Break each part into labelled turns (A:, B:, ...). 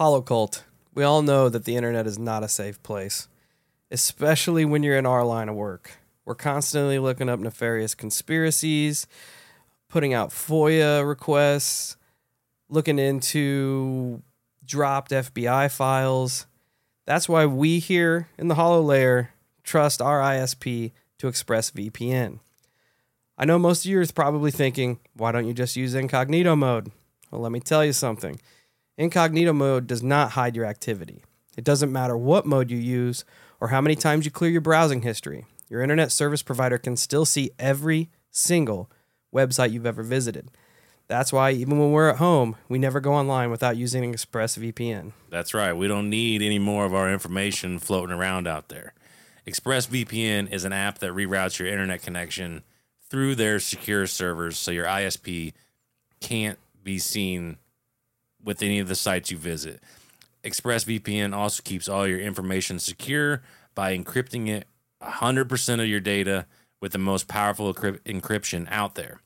A: Holocult. We all know that the internet is not a safe place, especially when you're in our line of work. We're constantly looking up nefarious conspiracies, putting out FOIA requests, looking into dropped FBI files. That's why we here in the Hollow Layer trust our ISP to ExpressVPN. I know most of you are probably thinking, why don't you just use incognito mode? Well, let me tell you something. Incognito mode does not hide your activity. It doesn't matter what mode you use or how many times you clear your browsing history. Your internet service provider can still see every single website you've ever visited. That's why even when we're at home, we never go online without using an ExpressVPN.
B: That's right. We don't need any more of our information floating around out there. ExpressVPN is an app that reroutes your internet connection through their secure servers so your ISP can't be seen with any of the sites you visit. ExpressVPN also keeps all your information secure by encrypting it 100% of your data with the most powerful encryption out there.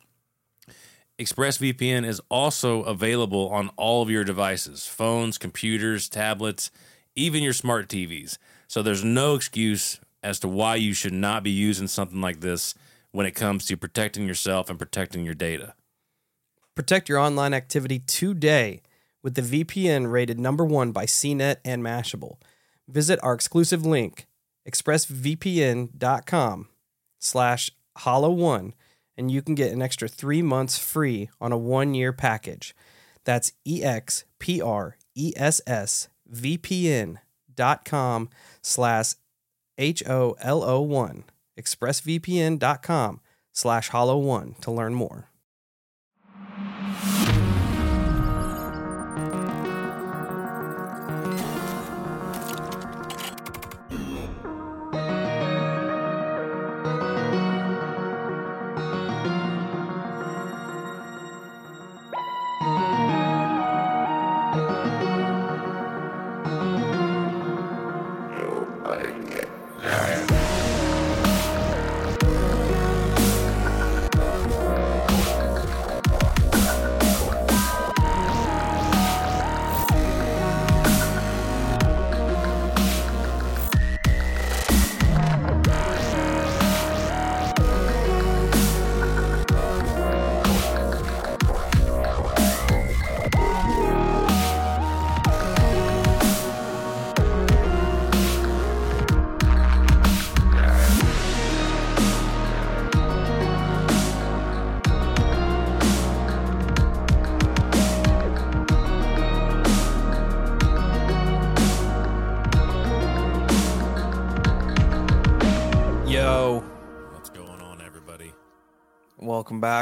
B: ExpressVPN is also available on all of your devices phones, computers, tablets, even your smart TVs. So there's no excuse as to why you should not be using something like this when it comes to protecting yourself and protecting your data.
A: Protect your online activity today with the VPN rated number one by CNET and Mashable. Visit our exclusive link, expressvpn.com slash holo1, and you can get an extra three months free on a one-year package. That's E-X-P-R-E-S-S-V-P-N.com slash H-O-L-O-1 expressvpn.com slash holo1 to learn more.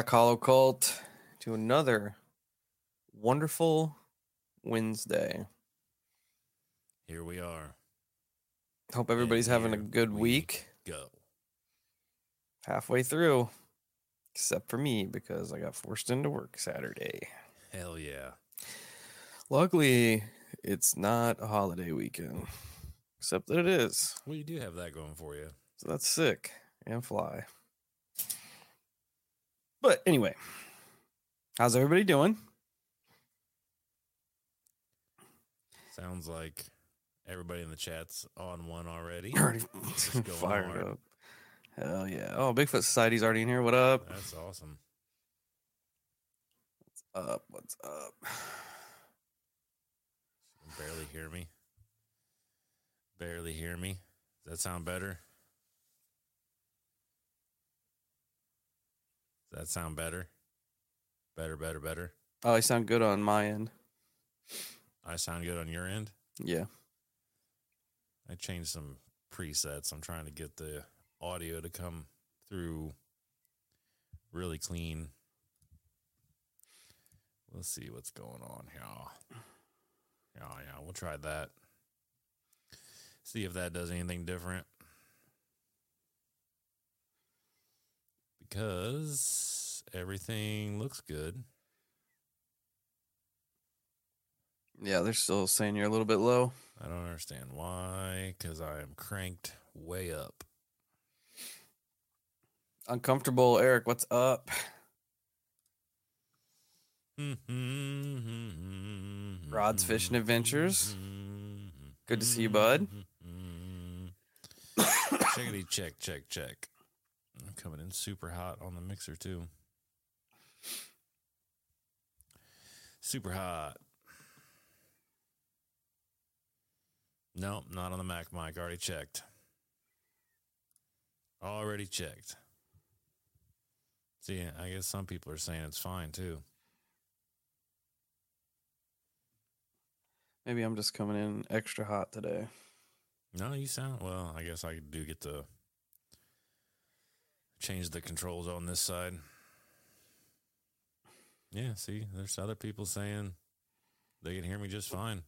A: Back, Holocult, to another wonderful Wednesday.
B: Here we are.
A: Hope everybody's having a good we week.
B: Go.
A: Halfway through, except for me because I got forced into work Saturday.
B: Hell yeah.
A: Luckily, it's not a holiday weekend, except that it is.
B: Well, you do have that going for you.
A: So that's sick and fly. But anyway, how's everybody doing?
B: Sounds like everybody in the chat's on one already.
A: Already fired hard. up. Hell yeah. Oh, Bigfoot Society's already in here. What up?
B: That's awesome.
A: What's up? What's up?
B: Barely hear me. Barely hear me. Does that sound better? Does that sound better? Better, better, better.
A: Oh, I sound good on my end.
B: I sound good on your end?
A: Yeah.
B: I changed some presets. I'm trying to get the audio to come through really clean. Let's see what's going on here. Yeah, yeah, we'll try that. See if that does anything different. Because everything looks good.
A: Yeah, they're still saying you're a little bit low.
B: I don't understand why, because I am cranked way up.
A: Uncomfortable, Eric. What's up? Mm-hmm. Rod's Fishing Adventures. Good to see you, bud. Mm-hmm.
B: Checkity check, check, check. I'm coming in super hot on the mixer too. Super hot. No, not on the Mac mic. Already checked. Already checked. See, I guess some people are saying it's fine too.
A: Maybe I'm just coming in extra hot today.
B: No, you sound well. I guess I do get to change the controls on this side. Yeah, see, there's other people saying they can hear me just fine.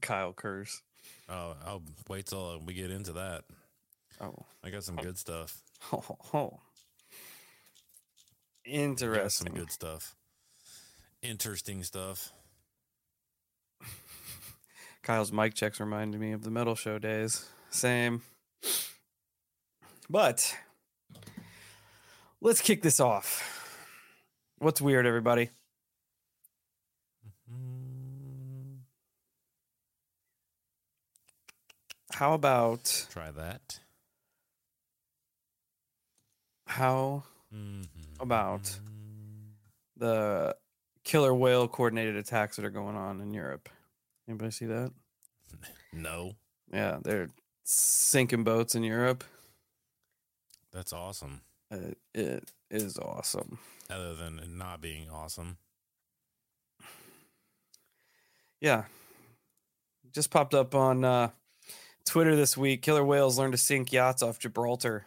A: Kyle curse.
B: Oh, I'll wait till we get into that.
A: Oh.
B: I got some good stuff.
A: Oh. oh.
B: I got some good stuff. Interesting stuff.
A: Kyle's mic checks reminded me of the metal show days. Same. But let's kick this off. What's weird, everybody?
B: Mm,
A: How about
B: try that.
A: how
B: Mhm.
A: About- the killer whale coordinated attacks that are going on in Europe? Anybody see that?
B: No,
A: Yeah, they're sinking boats in Europe.
B: that's awesome.
A: Uh, it is awesome.
B: Other than it not being awesome.
A: Yeah. Just popped up on uh, Twitter this week. Killer whales learn to sink yachts off Gibraltar.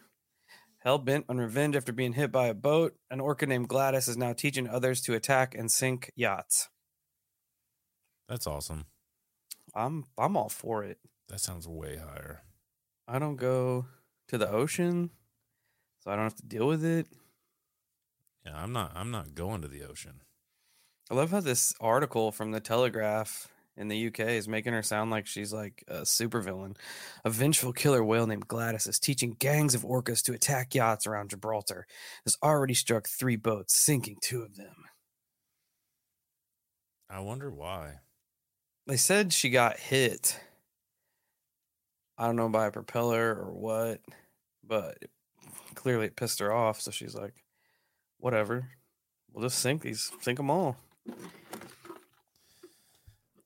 A: Hell bent on revenge after being hit by a boat, an orca named Gladys is now teaching others to attack and sink yachts.
B: That's awesome.
A: I'm I'm all for it.
B: That sounds way higher.
A: I don't go to the ocean, so I don't have to deal with it.
B: Yeah, I'm not. I'm not going to the ocean.
A: I love how this article from the Telegraph in the UK is making her sound like she's like a supervillain. A vengeful killer whale named Gladys is teaching gangs of orcas to attack yachts around Gibraltar. Has already struck three boats, sinking two of them.
B: I wonder why.
A: They said she got hit. I don't know by a propeller or what, but clearly it pissed her off. So she's like, "Whatever, we'll just sink these, sink them all."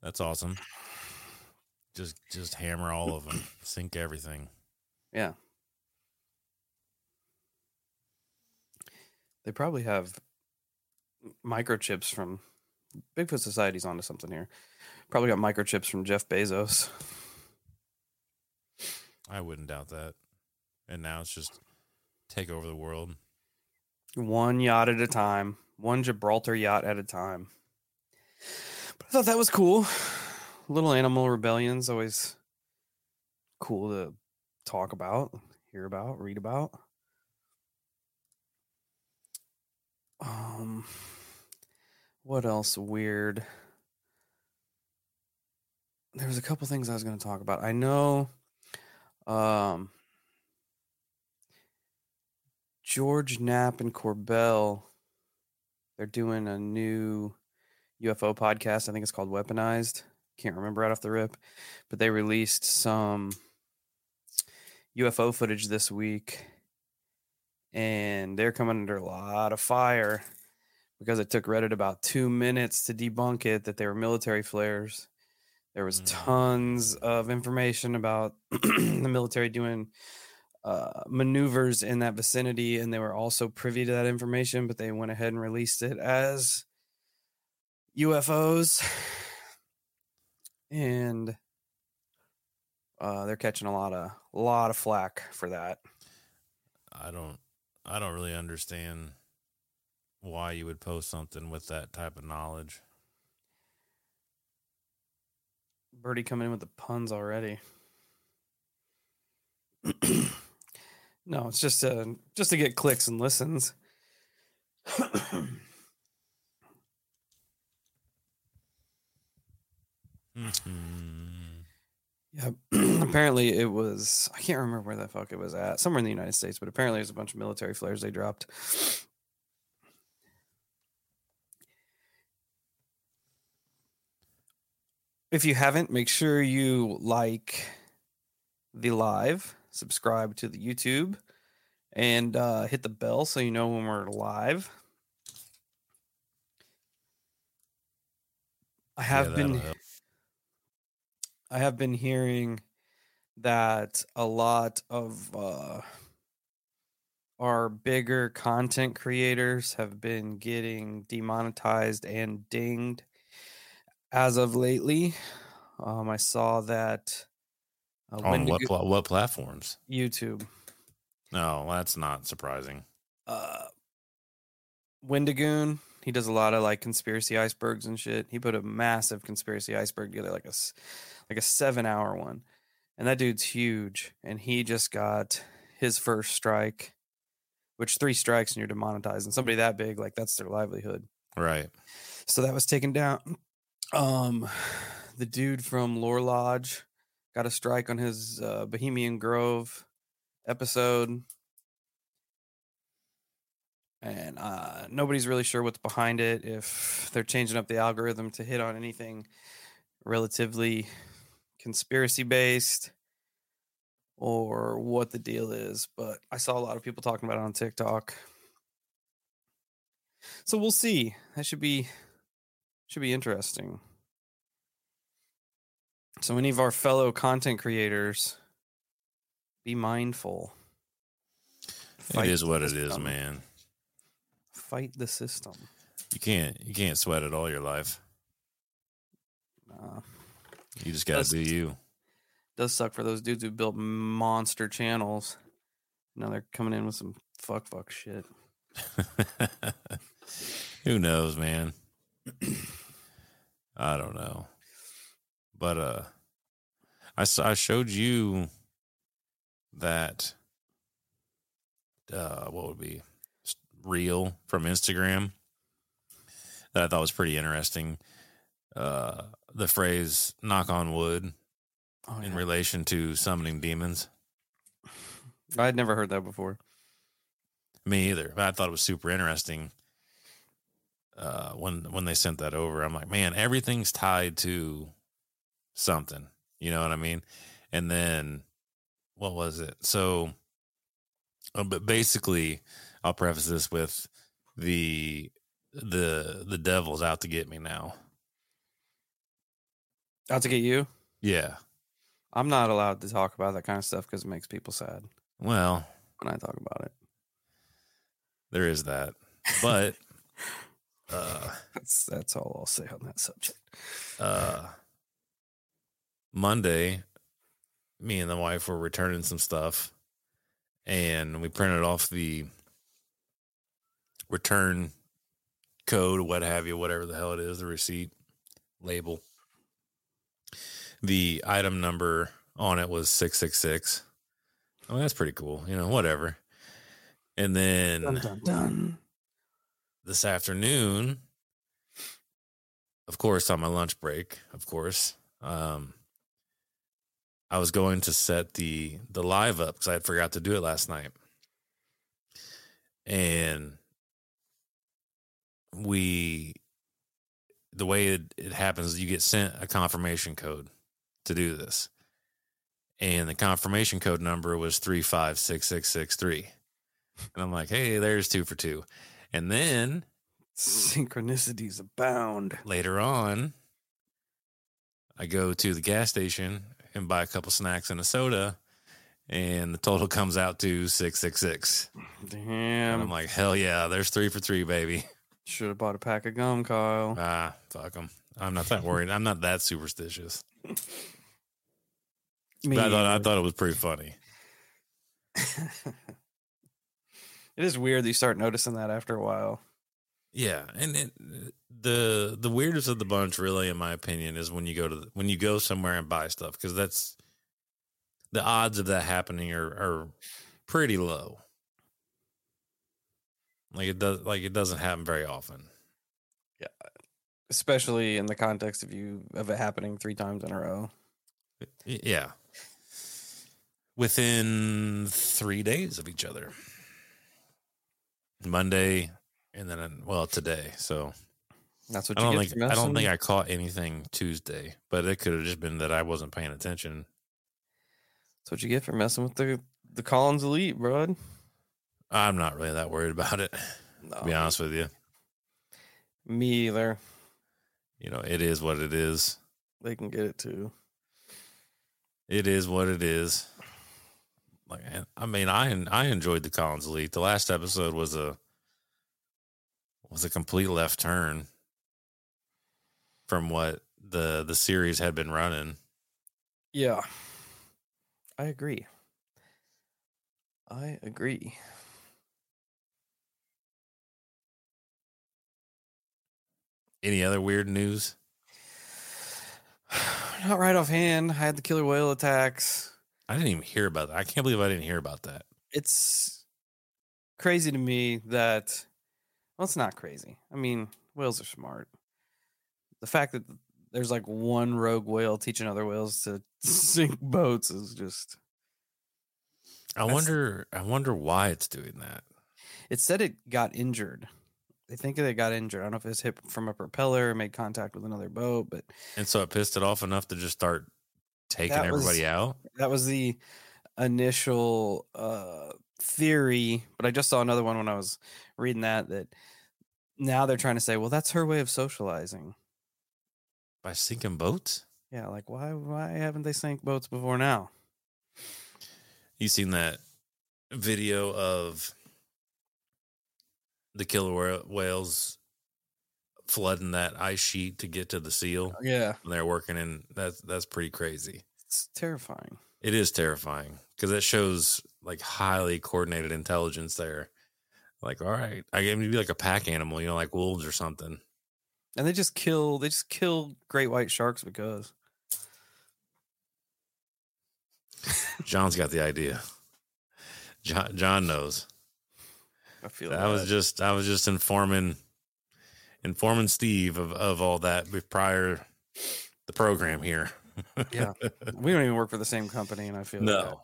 B: That's awesome. Just just hammer all of them. Sink everything.
A: Yeah. They probably have microchips from Bigfoot Society's onto something here. Probably got microchips from Jeff Bezos.
B: I wouldn't doubt that. And now it's just take over the world.
A: One yacht at a time, one Gibraltar yacht at a time. But I thought that was cool. Little animal rebellions always cool to talk about, hear about, read about. Um what else weird? There was a couple things I was going to talk about. I know um George Knapp and Corbell, they're doing a new UFO podcast. I think it's called Weaponized. Can't remember right off the rip, but they released some UFO footage this week, and they're coming under a lot of fire because it took Reddit about two minutes to debunk it that they were military flares. There was
B: Mm.
A: tons of information about the military doing uh, maneuvers in that vicinity, and they were also privy to that information, but they went ahead and released it as UFOs, and uh, they're catching a lot of a lot of flack for that.
B: I don't I don't really understand why you would post something with that type of knowledge.
A: Birdie coming in with the puns already. no, it's just to just to get clicks and listens.
B: Mhm.
A: Yeah, apparently it was. I can't remember where the fuck it was at. Somewhere in the United States, but apparently there's a bunch of military flares they dropped. If you haven't, make sure you like the live, subscribe to the YouTube, and uh, hit the bell so you know when we're live. I have
B: Yeah,
A: been. I have been hearing that a lot of uh, our bigger content creators have been getting demonetized and dinged as of lately. Um, I saw that uh,
B: On what
A: Wendigo-
B: pla- what platforms?
A: YouTube.
B: No, that's not surprising.
A: uh Wendigoon. He does a lot of like conspiracy icebergs and shit. He put a massive conspiracy iceberg together, like a like a seven hour one, and that dude's huge. And he just got his first strike, which three strikes and you're demonetized. And somebody that big, like that's their livelihood.
B: Right.
A: So that was taken down. Um, the dude from Lore Lodge got a strike on his uh, Bohemian Grove episode, and uh, nobody's really sure what's behind it. If they're changing up the algorithm to hit on anything relatively conspiracy based, or what the deal is. But I saw a lot of people talking about it on TikTok. So we'll see. That should be should be interesting. So, any of our fellow content creators, be mindful.
B: it is what it is, man.
A: Fight the system.
B: You can't you can't sweat it all your life.
A: Uh,
B: You just gotta
A: Does-
B: do you.
A: does suck for those dudes who built monster channels. Now they're coming in with some fuck fuck shit.
B: Who knows, man? I don't know. But uh I I showed you that uh what would be reel from Instagram that I thought was pretty interesting. Uh the phrase knock on wood
A: Oh,
B: in relation to summoning demons.
A: I'd never heard that before.
B: Me either. I thought it was super interesting. Uh, when when they sent that over, I'm like, man, everything's tied to something. You know what I mean? And then what was it? So, uh, but basically, I'll preface this with the the the devil's out to get me now.
A: Out to get you.
B: Yeah.
A: I'm not allowed to talk about that kind of stuff because it makes people sad
B: Well,
A: when I talk about it.
B: there is that, but uh,
A: That's that's all I'll say on that subject.
B: uh Monday, me and the wife were returning some stuff and we printed off the return code, what have you, whatever the hell it is, the receipt label. The item number on it was 666. Oh, that's pretty cool. You know, whatever. And then
A: Dun, dun, dun.
B: this afternoon, of course, on my lunch break, of course, um, I was going to set the the live up because I had forgot to do it last night, and we the way it, it happens, you get sent a confirmation code to do this, and the confirmation code number was three five six six six three, and I'm like, hey, there's two for two, and then
A: Synchronicities abound.
B: later on, I go to the gas station and buy a couple snacks and a soda, and the total comes out to six six six. And
A: Damn.
B: I'm like, hell yeah, there's three for three, baby.
A: Should have bought a pack of gum, Kyle.
B: Ah, fuck them. I'm not that worried. I'm not that superstitious.
A: Me
B: I thought I thought it was pretty funny.
A: it is weird that you start noticing that after a while.
B: Yeah, and it, the the weirdest of the bunch, really, in my opinion, is when you go to the, when you go somewhere and buy stuff because that's the odds of that happening are are pretty low. Like it does, like it doesn't happen very often.
A: Yeah, especially in the context of you of it happening three times in a row.
B: Yeah, within three days of each other, Monday, and then well today. So
A: That's what
B: I
A: you
B: don't think I don't think I caught anything Tuesday, but it could have just been that I wasn't paying attention.
A: That's what you get for messing with the the Collins Elite, bro.
B: I'm not really that worried about it.
A: No,
B: To be honest with you,
A: me either.
B: you know, it is what it is.
A: They can get it too.
B: It is what it is. Like, I mean, I I enjoyed the Collins Elite. The last episode was a was a complete left turn from what the the series had been running.
A: Yeah, I agree. I agree.
B: Any other weird news?
A: Not right offhand. I had the killer whale attacks.
B: I didn't even hear about that. I can't believe I didn't hear about that.
A: It's crazy to me that well, it's not crazy. I mean, whales are smart. The fact that there's like one rogue whale teaching other whales to sink boats is just
B: I wonder. I wonder why it's doing that.
A: it said it got injured. They think it got injured. I don't know if it was hit from a propeller or made contact with another boat, but
B: And so it pissed it off enough to just start taking
A: That was-
B: everybody out.
A: that was the initial uh theory but i just saw another one when i was reading that that now they're trying to say well that's her way of socializing
B: by sinking boats.
A: yeah like why why haven't they sank boats before now
B: You seen that video of the killer whales flooding that ice sheet to get to the oh, seal
A: yeah
B: when they're working in that's that's pretty crazy.
A: it's terrifying
B: It is terrifying because it shows like highly coordinated intelligence there. Like, all right, I mean, you'd be like a pack animal, you know, like wolves or something.
A: and they just kill they just kill great white sharks because
B: John's got the idea. John, John knows.
A: i feel that
B: I was just I was just informing informing Steve of, of all that prior the program here.
A: yeah we don't even work for the same company and i feel.
B: No.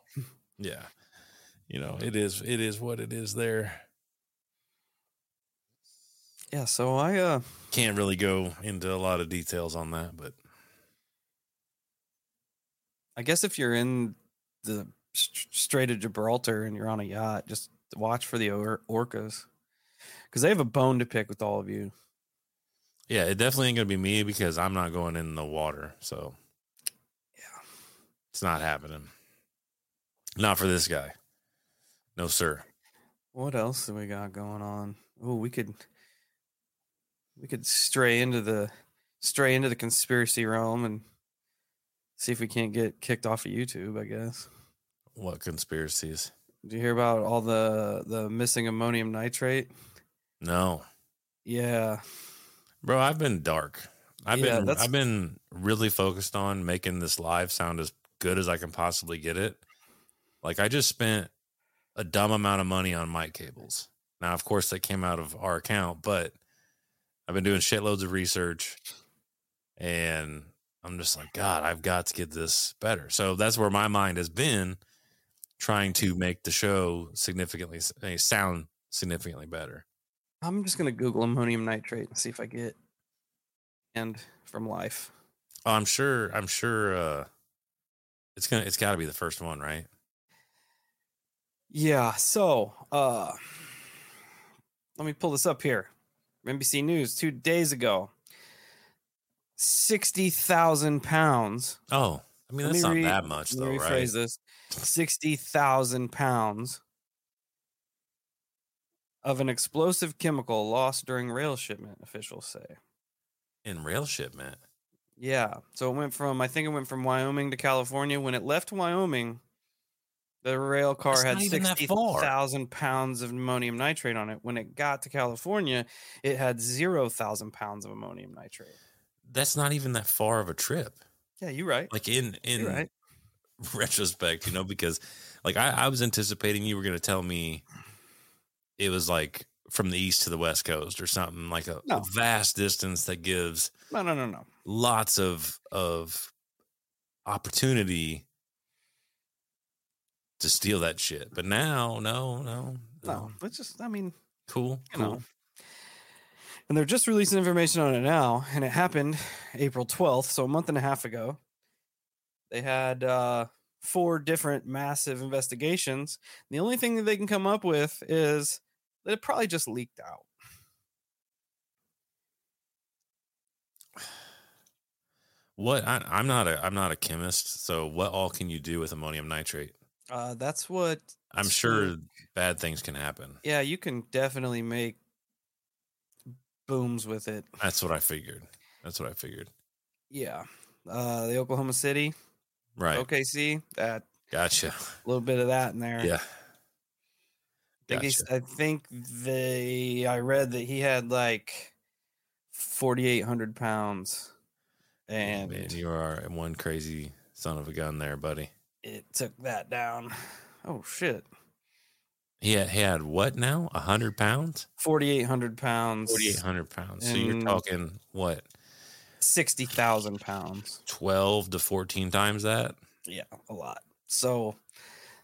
B: Yeah. You know, it is it is what it is there.
A: Yeah so i uh
B: Can't really go into a lot of details on that, but
A: I guess if you're in the Strait of Gibraltar and you're on a yacht, just watch for the or- orcas because they have a bone to pick with all of you.
B: yeah, it definitely ain't gonna be me because I'm not going in the water. So
A: Yeah.
B: it's not happening. Not for this guy. No, sir.
A: What else do we got going on? Oh, we could we could stray into the stray into the conspiracy realm and see if we can't get kicked off of YouTube. I guess.
B: What conspiracies?
A: Do you hear about all the the missing ammonium nitrate?
B: No.
A: Yeah,
B: Bro, I've been dark. I've
A: Yeah,
B: been
A: that's-
B: I've been really focused on making this live sound as good as I can possibly get it. Like I just spent a dumb amount of money on mic cables. Now, of course, that came out of our account, but I've been doing shitloads of research, and I'm just like, God, I've got to get this better. So that's where my mind has been, trying to make the show significantly eh, sound significantly better.
A: I'm just gonna Google ammonium nitrate and see if I get and from life.
B: Oh, I'm sure. I'm sure. uh It's gonna. It's got to be the first one, right?
A: Yeah, so uh let me pull this up here. NBC News two days ago. Sixty thousand pounds.
B: Oh, I mean that's not
A: re-
B: that much
A: Let
B: though,
A: me rephrase
B: right?
A: this. Sixty thousand pounds of an explosive chemical lost during rail shipment, officials say.
B: In rail shipment.
A: Yeah. So it went from I think it went from Wyoming to California. When it left Wyoming, the rail car
B: That's
A: had
B: not even that
A: sixty
B: far.
A: thousand pounds of ammonium nitrate on it. When it got to California, it had zero thousand pounds of ammonium nitrate.
B: That's not even that far of a trip.
A: Yeah, you're right.
B: Like in in
A: right.
B: retrospect, you know, because like I, I was anticipating you were going to tell me it was like from the east to the west coast or something like a,
A: No.
B: a vast distance that gives
A: No, no, no, no.
B: lots of of opportunity to steal that shit. But now, no, no,
A: No. no It's just I mean,
B: Cool,
A: you
B: cool.
A: know. And they're just releasing information on it now, and it happened April 12th, so a month and a half ago. They had uh, four different massive investigations. The only thing that they can come up with is that it probably just leaked out.
B: What I, I'm not a I'm not a chemist, so what all can you do with ammonium nitrate?
A: Uh, that's what
B: I'm sure bad things can happen.
A: Yeah, you can definitely make booms with it.
B: That's what I figured. That's what I figured.
A: Yeah. Uh, the Oklahoma City,
B: Right.
A: OKC, that
B: Gotcha.
A: a little bit of that in there.
B: Yeah.
A: I think, I think they. I read that he had like forty eight hundred pounds, and
B: Man, you are one crazy son of a gun there, buddy.
A: It took that down. Oh shit!
B: He had, he had what now? A hundred pounds?
A: Forty eight hundred pounds.
B: Forty eight hundred pounds. So you're talking what?
A: Sixty thousand pounds.
B: Twelve to fourteen times that?
A: Yeah, a lot. So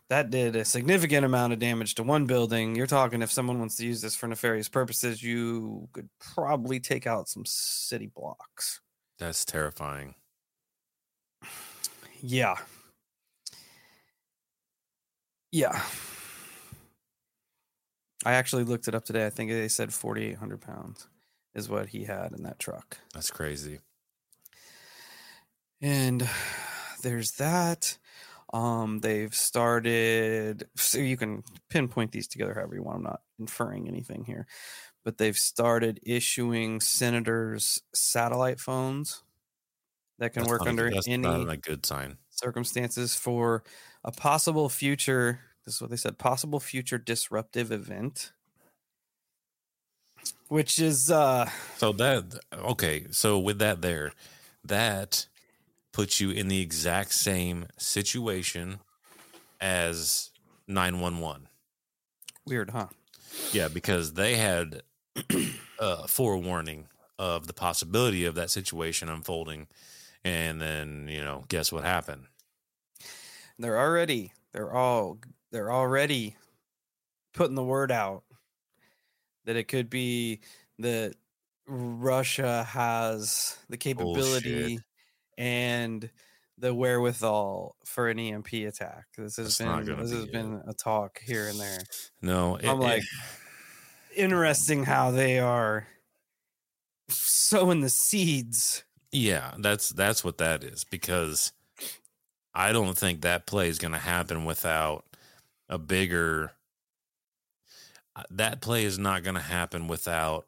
A: that did a significant amount of damage to one building. You're talking if someone wants to use this for nefarious purposes, you could probably take out some city blocks.
B: That's terrifying.
A: Yeah. Yeah. I actually looked it up today. I think they said 4,800 pounds is what he had in that truck.
B: That's crazy.
A: And there's that. Um, they've started, so you can pinpoint these together however you want. I'm not inferring anything here, but they've started issuing senators satellite phones that can
B: That's
A: work
B: not a-
A: under
B: that's
A: any
B: not a good sign.
A: circumstances for a possible future. This is what they said possible future disruptive event, which is, uh,
B: So that okay. So with that there, that puts you in the exact same situation as nine one one.
A: weird, huh?
B: Yeah, because they had uh, forewarning of the possibility of that situation unfolding, and then you know, guess what happened?
A: They're already they're all they're already putting the word out that it could be that Russia has the capability and the wherewithal for an EMP attack. This has
B: That's
A: been this
B: be
A: has
B: it.
A: been a talk here and there.
B: No, it-
A: I'm like,
B: it-
A: Interesting how they are sowing the seeds.
B: yeah, that's that's what that is because I don't think that play is going to happen without a bigger. uh, That play is not going to happen without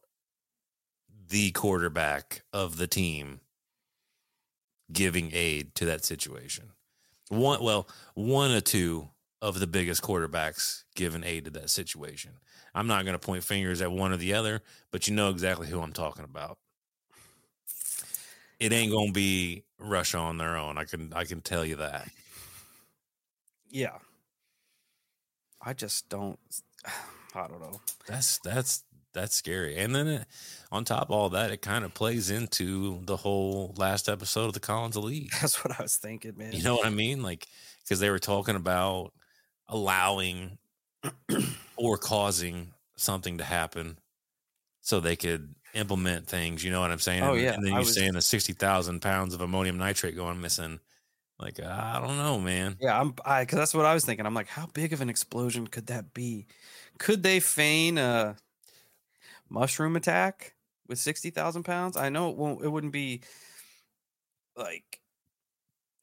B: the quarterback of the team giving aid to that situation. One, well, one or two of the biggest quarterbacks giving aid to that situation. I'm not going to point fingers at one or the other, but you know exactly who I'm talking about. It ain't going to be Russia on their own. I can I can tell you that.
A: Yeah. I just don't I don't know.
B: That's that's that's scary. And then it, on top of all that, it kind of plays into the whole last episode of the Collins Elite.
A: That's what I was thinking, man.
B: You know what I mean? Like, because they were talking about allowing or causing something to happen so they could implement things. You know what I'm saying?
A: Oh,
B: And-
A: yeah.
B: And then you're
A: was-
B: saying the 60,000 pounds of ammonium nitrate going missing. Like, I don't know, man.
A: Yeah, I'm I cuz that's what I was thinking. I'm like how big of an explosion could that be? Could they feign a mushroom attack with 60,000 pounds? I know it won't it wouldn't be like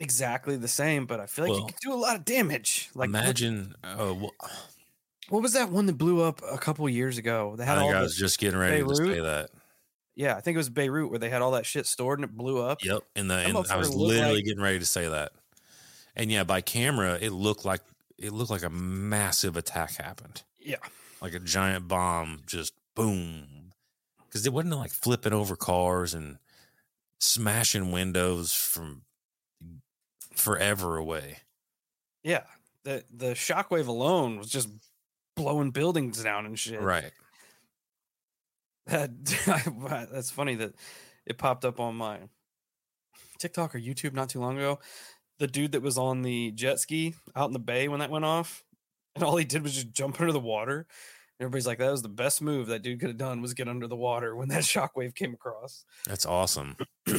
A: exactly the same, but I feel like
B: Well,
A: you could do a lot of damage. Like what-
B: Imagine. Uh, well,
A: what, was that one that blew up a couple years ago? They
B: I
A: had all
B: think I was just getting ready to say that.
A: Yeah, I think it was Beirut where they had all that shit stored and it blew up.
B: Yep. And the and I was literally
A: like-
B: getting ready to say that. And yeah, by camera, it looked like it looked like a massive attack happened.
A: Yeah.
B: like a giant bomb just boom because it wasn't like flipping over cars and smashing windows from forever away
A: Yeah. The the shockwave alone was just blowing buildings down and shit.
B: right
A: that's funny that it popped up on my TikTok or YouTube not too long ago. The dude that was on the jet ski out in the bay when that went off, and all he did was just jump under the water Everybody's like, that was the best move that dude could have done was get under the water when that shockwave came across.
B: That's awesome.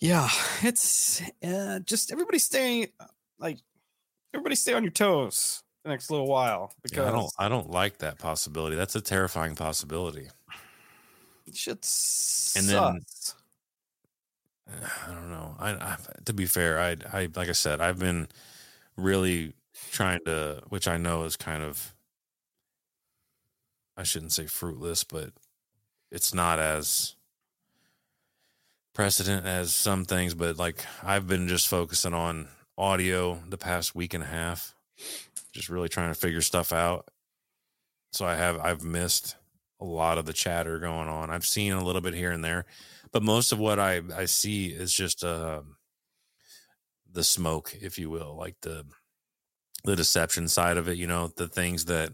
A: Yeah, it's uh, just everybody staying like everybody stay on your toes the next little while because
B: Yeah, I don't I don't like that possibility. That's a terrifying possibility.
A: shit
B: And then-
A: sucks.
B: I don't know. I, I to be fair, I I like I said, I've been really trying to, which I know is kind of, I shouldn't say fruitless, but it's not as precedent as some things. But like I've been just focusing on audio the past week and a half, just really trying to figure stuff out. So I have I've missed a lot of the chatter going on. I've seen a little bit here and there, but most of what I I see is just uh, the smoke, if you will, like the the deception side of it. You know, the things that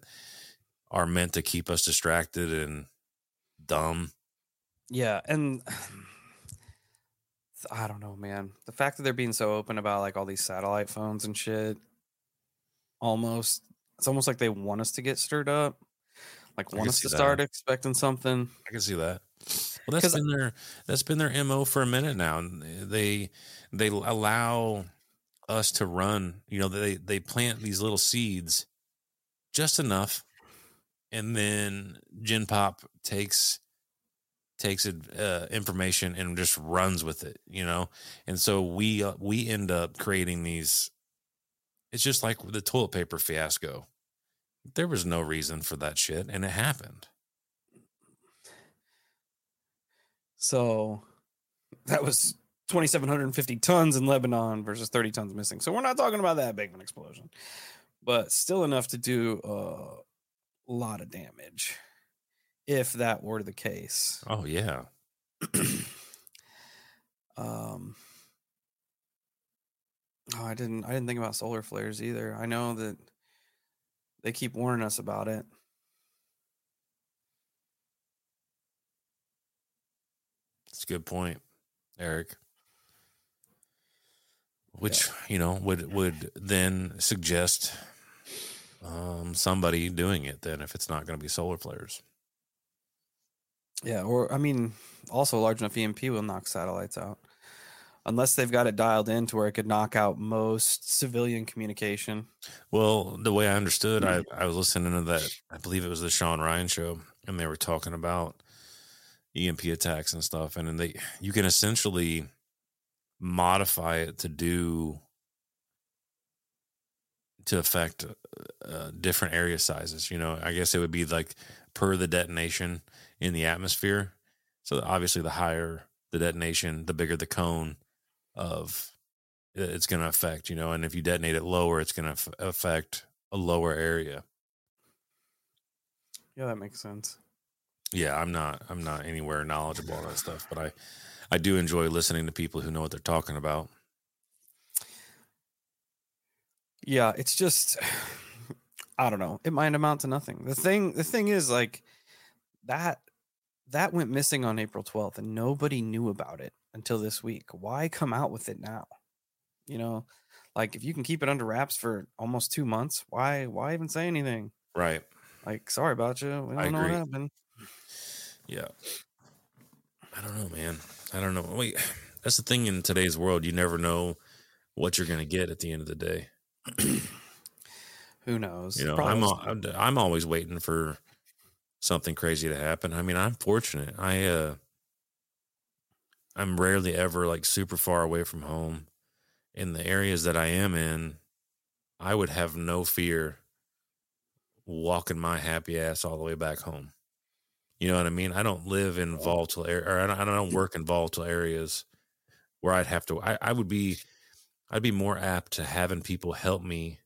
B: are meant to keep us distracted and dumb.
A: Yeah, and I don't know, man. The fact that they're being so open about like all these satellite phones and shit, almost it's almost like they want us to get stirred up, like want us to
B: that.
A: start expecting something.
B: I can see that. Well, that's been their that's been their mo for a minute now. And they they allow us to run. You know, they they plant these little seeds just enough, and then Gen Pop takes takes it, uh, information and just runs with it. You know, and so we uh, we end up creating these. It's just like the toilet paper fiasco. There was no reason for that shit, and it happened.
A: So that was 2,750 tons in Lebanon versus 30 tons missing. So we're not talking about that big of an explosion, but still enough to do a lot of damage if that were the case.
B: Oh yeah.
A: Um, oh, I didn't. I didn't think about solar flares either. I know that they keep warning us about it.
B: That's a good point, Eric. Which you know would would then suggest um, somebody doing it. Then, if it's not going to be solar flares,
A: Yeah, or I mean, also a large enough EMP will knock satellites out, unless they've got it dialed in to where it could knock out most civilian communication.
B: well, the way I understood, I I was listening to that. I believe it was the Sean Ryan show, and they were talking about EMP attacks and stuff, and then they you can essentially modify it to do to affect uh, different area sizes. You know, I guess it would be like per the detonation in the atmosphere. So obviously, the higher the detonation, the bigger the cone of uh, it's going to affect. You know, and if you detonate it lower, it's going to f- affect a lower area.
A: Yeah, that makes sense.
B: Yeah, I'm not. I'm not anywhere knowledgeable on that stuff, but I, I do enjoy listening to people who know what they're talking about.
A: Yeah, it's just I don't know. It might amount to nothing. The thing the thing is like that that went missing on April 12th and nobody knew about it until this week. Why come out with it now? You know, like if you can keep it under wraps for almost 2 months, why why even say anything?
B: Right.
A: Like sorry about you. We
B: I
A: don't know what
B: agree.
A: happened.
B: Yeah. I don't know, man. I don't know. Wait, that's the thing in today's world. You never know what you're going to get at the end of the day.
A: Who knows?
B: You know, I'm, I'm I'm always waiting for something crazy to happen. I mean, I'm fortunate. I uh I'm rarely ever like super far away from home. In the areas that I am in, I would have no fear walking my happy ass all the way back home. You know what I mean? I don't live in oh. volatile area, or I don't, I don't work in volatile areas where I'd have to. I, I would be, I'd be more apt to having people help me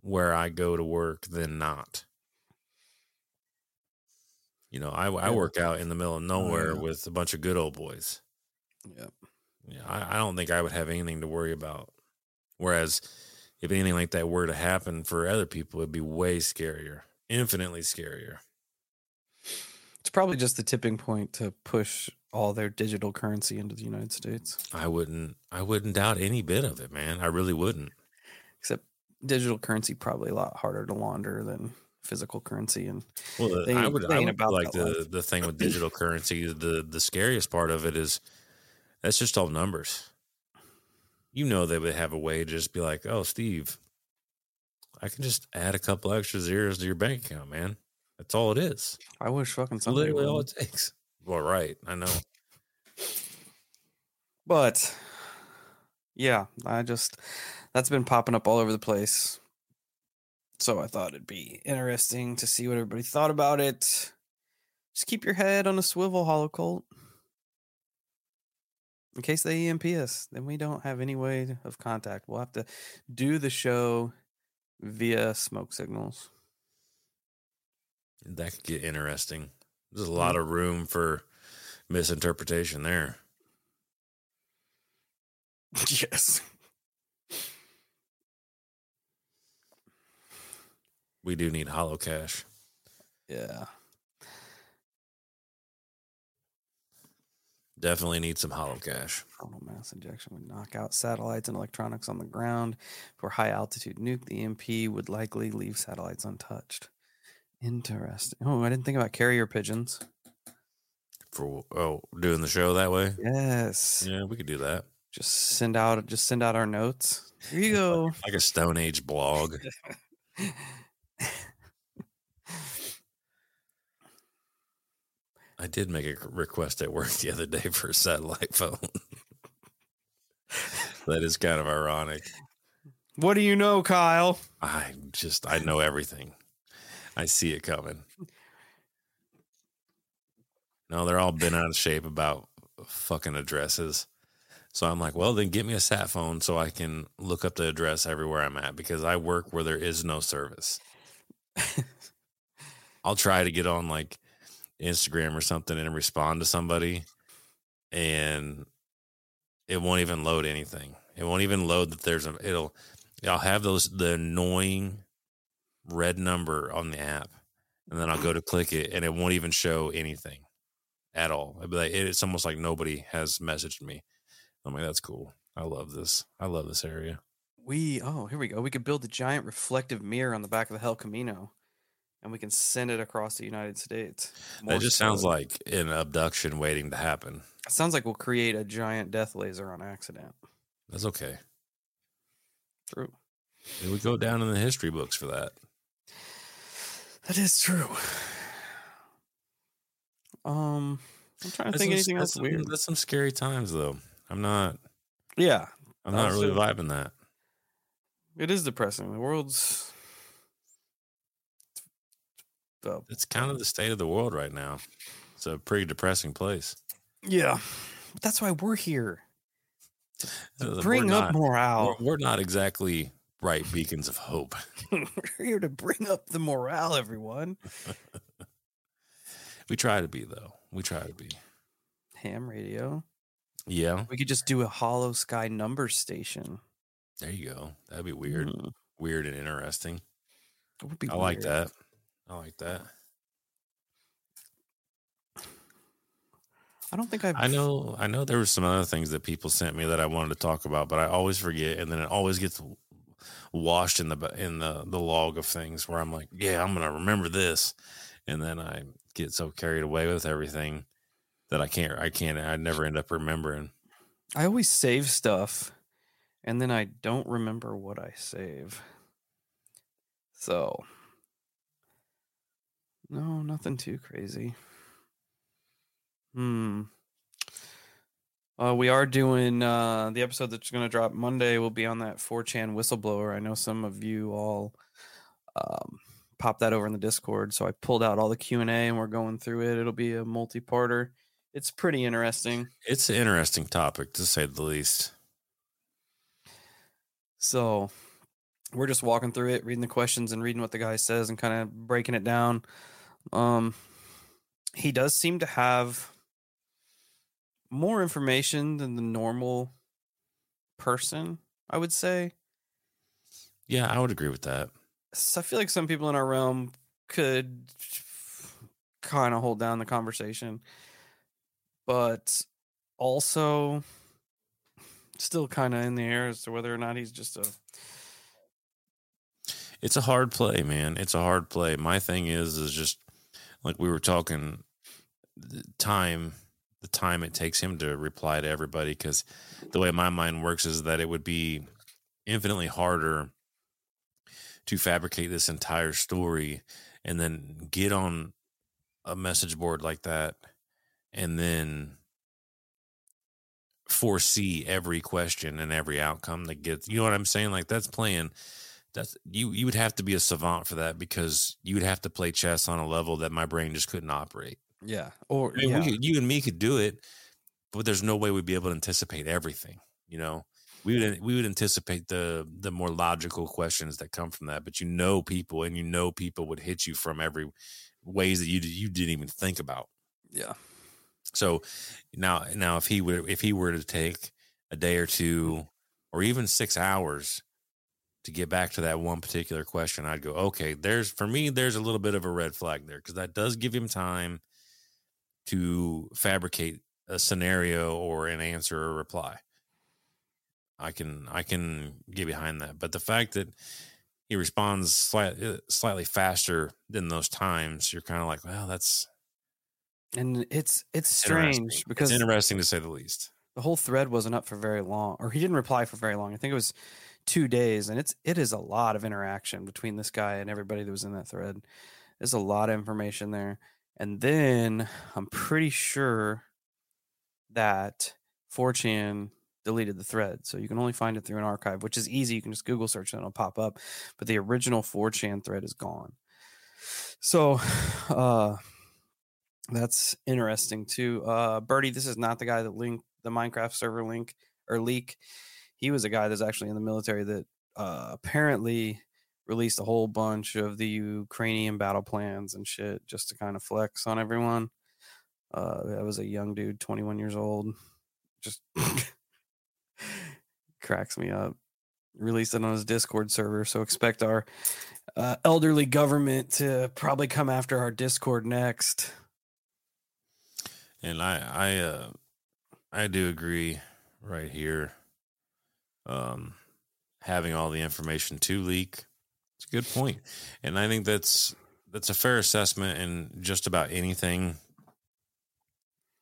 B: where I go to work than not. You know, I, I work out in the middle of oh, nowhere
A: yeah.
B: with a bunch of good old boys.
A: Yep.
B: Yeah, I, I don't think I would have anything to worry about. Whereas, if anything like that were to happen for other people, it'd be way scarier, infinitely scarier.
A: It's probably just the tipping point to push all their digital currency into the United States.
B: I wouldn't, I wouldn't doubt any bit of it, man. I really wouldn't.
A: Except digital currency probably a lot harder to launder than physical currency and
B: Well, the,
A: They
B: I would, I would
A: about
B: like the
A: life.
B: the thing with digital currency. The the scariest part of it is that's just all numbers. You know they would have a way to just be like, "Oh, Steve, I can just add a couple extra zeros to your bank account, man. That's all it is.
A: I wish fucking somebody
B: literally all it takes." Well, right, I know.
A: But yeah, I just that's been popping up all over the place. So I thought it'd be interesting to see what everybody thought about it. Just keep your head on a swivel, Holocult. In case they EMP us, then we don't have any way of contact. We'll have to do the show via smoke signals.
B: That could get interesting. There's a hmm. lot of room for misinterpretation there.
A: yes.
B: We do need hollow cash.
A: Yeah.
B: Definitely need some hollow cash.
A: Frontal mass injection would knock out satellites and electronics on the ground. For high altitude nuke, the EMP would likely leave satellites untouched. Interesting. Oh, I didn't think about carrier pigeons.
B: For oh, doing the show that way.
A: Yes.
B: Yeah, we could do that.
A: Just send out just send out our notes. Here you go.
B: Like a Stone Age blog. I did make a request at work the other day for a satellite phone. that is kind of ironic.
A: what do you know, Kyle?
B: I just I know everything. I see it coming. No, they're all bent out of shape about fucking addresses. So I'm like, well, then get me a sat phone so I can look up the address everywhere I'm at because I work where there is no service. I'll try to get on like Instagram or something and respond to somebody, and it won't even load anything. It won't even load that there's a. It'll. I'll have those the annoying red number on the app, and then I'll go to click it, and it won't even show anything at all. It's almost like nobody has messaged me. I'm like, that's cool. I love this. I love this area.
A: We oh, here we go. We could build a giant reflective mirror on the back of the Hell Camino. And we can send it across the United States.
B: That just sounds like an abduction waiting to happen.
A: It sounds like we'll create a giant death laser on accident.
B: That's okay.
A: True.
B: It would go down in the history books for that.
A: That is true. Um, I'm trying to
B: That's
A: think
B: some-
A: anything else weird.
B: Some, that's some scary times, though. I'm not.
A: Yeah,
B: I'm not really vibing that.
A: it is depressing. The world's. Uh,
B: It's kind of the state of the world right now. It's a pretty depressing place.
A: yeah, but that's why we're here.
B: Uh,
A: Bring up morale.
B: We're, we're not exactly bright beacons of hope.
A: we're here to bring up the morale, everyone.
B: We try to be, though. We try to be.
A: Ham radio.
B: Yeah,
A: We could just do a Holosky number station.
B: there you go. That'd be weird,
A: Mm,
B: weird and interesting.
A: it would be
B: I like that. I like that.
A: I don't think I've.
B: I know. I know there were some other things that people sent me that I wanted to talk about, but I always forget, and then it always gets washed in the in the the log of things where I'm like, yeah, I'm gonna remember this, and then I get so carried away with everything that I can't. I can't. I never end up remembering.
A: I always save stuff and then I don't remember what I save. So, no, nothing too crazy. Hmm. Uh, we are doing uh, the episode that's going to drop Monday. Will be on that 4chan whistleblower. I know some of you all um, popped that over in the Discord, so I pulled out all the Q and A and we're going through it. It'll be a multi-parter. It's pretty interesting.
B: It's an interesting topic to say the least.
A: So we're just walking through it, reading the questions and reading what the guy says and kind of breaking it down. Um he does seem to have more information than the normal person, I would say.
B: Yeah, I would agree with that.
A: So I feel like some people in our realm could kind of hold down the conversation, but also still kind of in the air as to whether or not he's just a
B: it's a hard play, man. It's a hard play. My thing is, is just like we were talking, the time, the time it takes him to reply to everybody. Because the way my mind works is that it would be infinitely harder to fabricate this entire story and then get on a message board like that and then foresee every question and every outcome that gets you know what i'm saying like that's playing that's you you would have to be a savant for that because you would have to play chess on a level that my brain just couldn't operate
A: Yeah. Or
B: I mean,
A: yeah.
B: could, you and me could do it but there's no way we'd be able to anticipate everything you know we would we would anticipate the the more logical questions that come from that but you know people and you know people would hit you from every ways that you you didn't even think about
A: yeah.
B: so now, now if he would, if he were to take a day or two, or even six hours to get back to that one particular question, I'd go, okay, there's for me, there's a little bit of a red flag there because that does give him time to fabricate a scenario or an answer or reply. I can I can get behind that, but the fact that he responds slightly uh, slightly faster than those times, you're kind of like, well, that's
A: And it's it's strange because
B: it's interesting to say the least.
A: the whole thread wasn't up for very long or he didn't reply for very long i think it was two days and it's it is a lot of interaction between this guy and everybody that was in that thread there's a lot of information there and then i'm pretty sure that 4chan deleted the thread so you can only find it through an archive which is easy you can just google search and it'll pop up but the original 4chan thread is gone so uh that's interesting too. Uh, Birdie, this is not the guy that linked the Minecraft server link or leak. He was a guy that's actually in the military that uh, apparently released a whole bunch of the Ukrainian battle plans and shit just to kind of flex on everyone. Uh, that was a young dude, 21 years old. Just cracks me up. Released it on his Discord server. So expect our uh, elderly government to probably come after our Discord next.
B: And I I uh I do agree right here. Um having all the information to leak. It's a good. And I think that's that's a fair assessment in just about anything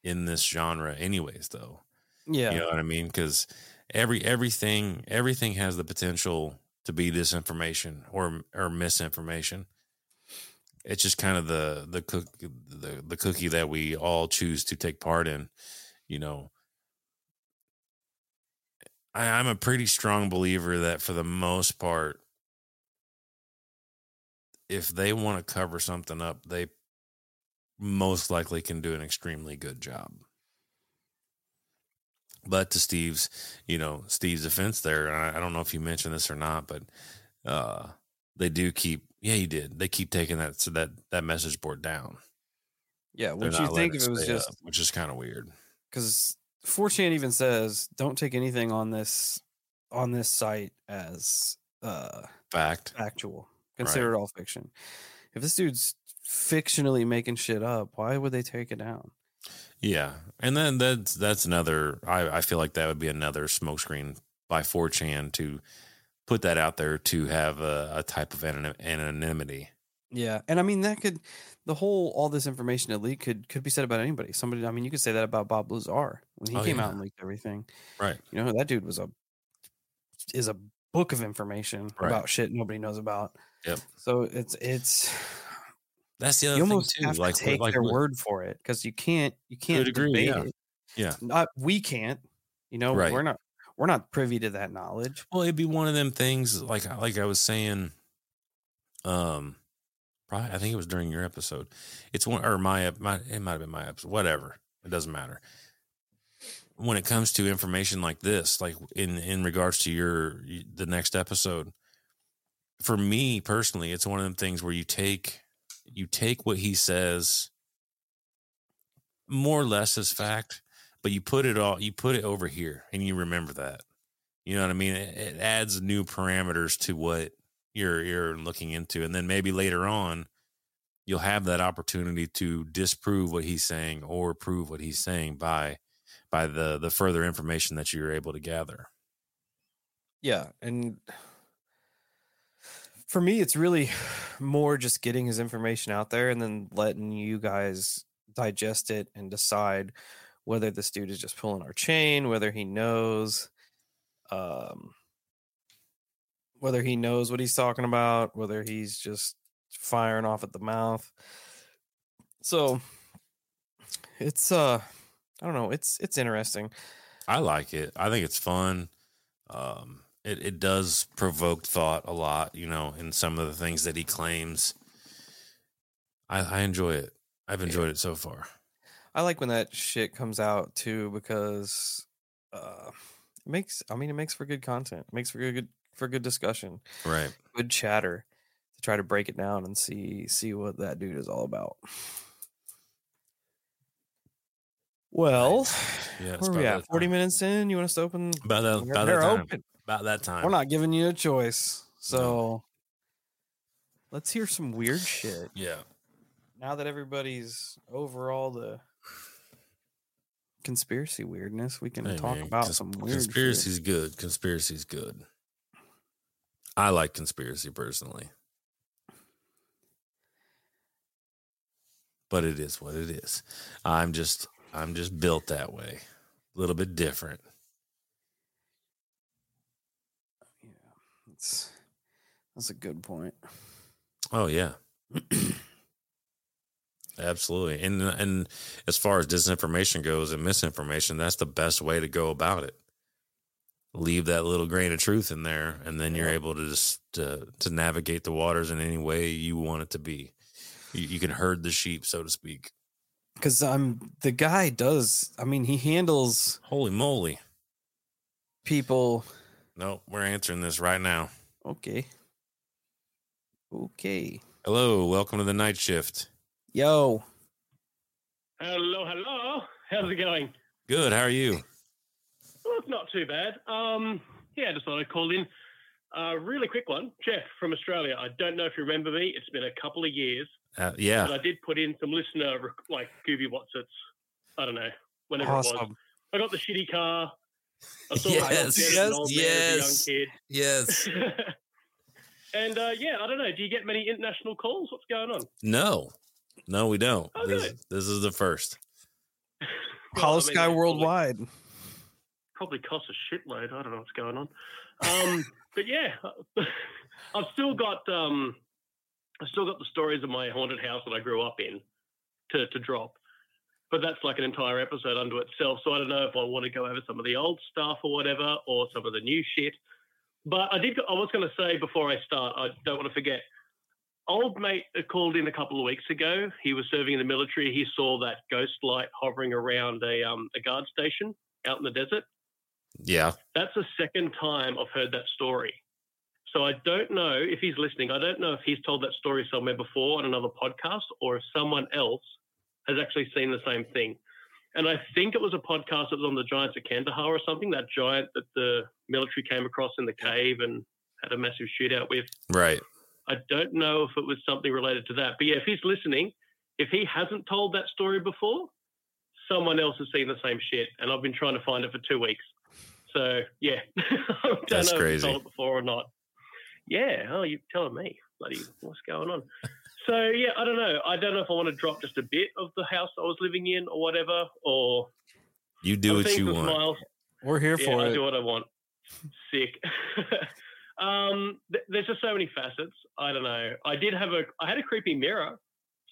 B: in this genre anyways though.
A: Yeah.
B: You know what I mean? Because every everything everything has the potential to be disinformation or or misinformation. It's just kind of the the cook the the cookie that we all choose to take part in. You know, I, I'm a pretty strong believer that for the most part, if they want to cover something up, they most likely can do an extremely good job. But to Steve's, you know, Steve's defense there, I, I don't know if you mentioned this or not, but uh they do keep yeah, you did. They keep taking that so that that message board down.
A: Yeah, would you think if it was just
B: up, which is kind of weird.
A: because 4chan even says don't take anything on this on this site as uh
B: Fact.
A: actual. Consider it all fiction. If this dude's fictionally making shit up, why would they take it down?
B: Yeah, and then that's that's another. I I feel like that would be another smokescreen by 4chan to put that out there to have a, a type of anonym- anonymity.
A: Yeah, and I mean that could the whole all this information leaked could could be said about anybody. Somebody, I mean, you could say that about Bob Lazar when he
B: Oh,
A: came
B: yeah.
A: out and leaked everything.
B: Right.
A: You know, that dude was a is a book of information
B: Right.
A: about shit nobody knows about.
B: Yep.
A: So it's it's
B: That's the other
A: you
B: thing
A: almost
B: too.
A: have
B: like
A: to take
B: like
A: their
B: with-
A: word for it because you can't you can't debate
B: yeah.
A: it.
B: Yeah.
A: Not we can't. You know,
B: Right.
A: we're not we're not privy to that knowledge.
B: Well, it'd be one of them things like like I was saying. Um, probably I think it was during your episode. It's one or my my it might have been my episode. Whatever, it doesn't matter. When it comes to information like this, like in in regards to your the next episode, for me personally, it's one of them things where you take you take what he says more or less as fact, but you put it all you put it over here and you remember that. You know what I mean? It, it adds new parameters to what you're you're looking into, and then maybe later on, you'll have that opportunity to disprove what he's saying or prove what he's saying by by the the further information that you're able to gather.
A: Yeah, and for me, it's really more just getting his information out there and then letting you guys digest it and decide whether this dude is just pulling our chain, whether he knows, um, whether he knows what he's talking about, whether he's just firing off at the mouth. So it's uh I don't know, it's it's interesting.
B: I like it. I think it's fun. Um, it it does provoke thought a lot, you know, in some of the things that he claims. I, I enjoy it. I've enjoyed it so far.
A: I like when that shit comes out too because uh it makes I mean it makes for good content. It makes for good for good discussion.
B: Right.
A: Good chatter to try to break it down and see see what that dude is all about. Well,
B: Yeah.
A: where we at? Forty minutes in, you want us to open?
B: About that,
A: They're,
B: about
A: they're
B: that time.
A: open.
B: About that time.
A: We're not giving you a choice. So let's hear some weird shit.
B: Yeah.
A: Now that everybody's over all the conspiracy weirdness, we can
B: Hey,
A: talk
B: man,
A: about
B: cons-
A: some weird shit.
B: Conspiracy's good. Conspiracy's good. I like conspiracy personally. But it is what it is. I'm just I'm just built that way. A little bit different.
A: Yeah, that's that's a good point.
B: Oh yeah. Absolutely. And and as far as disinformation goes and misinformation, that's the best way to go about it. Leave that little grain of truth in there and then you're able to just to, to navigate the waters in any way you want it to be. You, you can herd the sheep, so to speak.
A: Because I'm um, the guy does. I mean, he handles
B: Holy moly.
A: people.
B: No, we're answering this right now.
A: Okay. Okay.
B: Hello, welcome to the night shift.
A: Yo.
C: Hello, hello. How's it going?
B: Good, how are you?
C: Well, not too bad. Um, yeah, just thought I'd call in. Uh, really quick one, Jeff from Australia. I don't know if you remember me. It's been a couple of years,
B: Uh, yeah.
C: but I did put in some listener rec- like Gooby What's It's. I don't know, whenever it was.
A: Awesome.
C: I got the shitty car. I saw
B: Yes,
C: I
A: yes,
C: man
B: yes.
C: a young
B: Yes.
C: and uh, yeah, I don't know. Do you get many international calls? What's going on?
B: No. No, we don't.
C: Oh,
B: this,
C: good.
B: this is the first.
C: Well,
A: Hollow
C: I mean,
A: Sky
C: they probably-
A: Worldwide.
C: Probably costs a shitload. I don't know what's going on. Um, but yeah, I've still got um, I've still got the stories of my haunted house that I grew up in to to drop. But that's like an entire episode unto itself. So I don't know if I want to go over some of the old stuff or whatever, or some of the new shit. But I did. I was going to say before I start, I don't want to forget. Old mate called in a couple of weeks ago. He was serving in the military. He saw that ghost light hovering around a um, a guard station out in the desert.
B: Yeah.
C: That's the second time I've heard that story. So I don't know if he's listening. I don't know if he's told that story somewhere before on another podcast or if someone else has actually seen the same thing. And I think it was a podcast that was on the Giants of Kandahar or something, that giant that the military came across in the cave and had a massive shootout with.
B: Right.
C: I don't know if it was something related to that. But yeah, if he's listening, if he hasn't told that story before, someone else has seen the same shit. And I've been trying to find it for two weeks. So yeah, I don't
B: That's
C: know if
B: crazy.
C: he told it before or not. Yeah, oh, you're telling me, bloody, what's going on? so yeah, I don't know. I don't know if I want to drop just a bit of the house I was living in or whatever, or
B: You do
C: I'm
B: what you want.
C: smiles.
A: We're here
C: Yeah,
A: for
C: I
A: it.
C: I do what I want. Sick. um, th- there's just so many facets. I don't know. I did have a, I had a creepy mirror.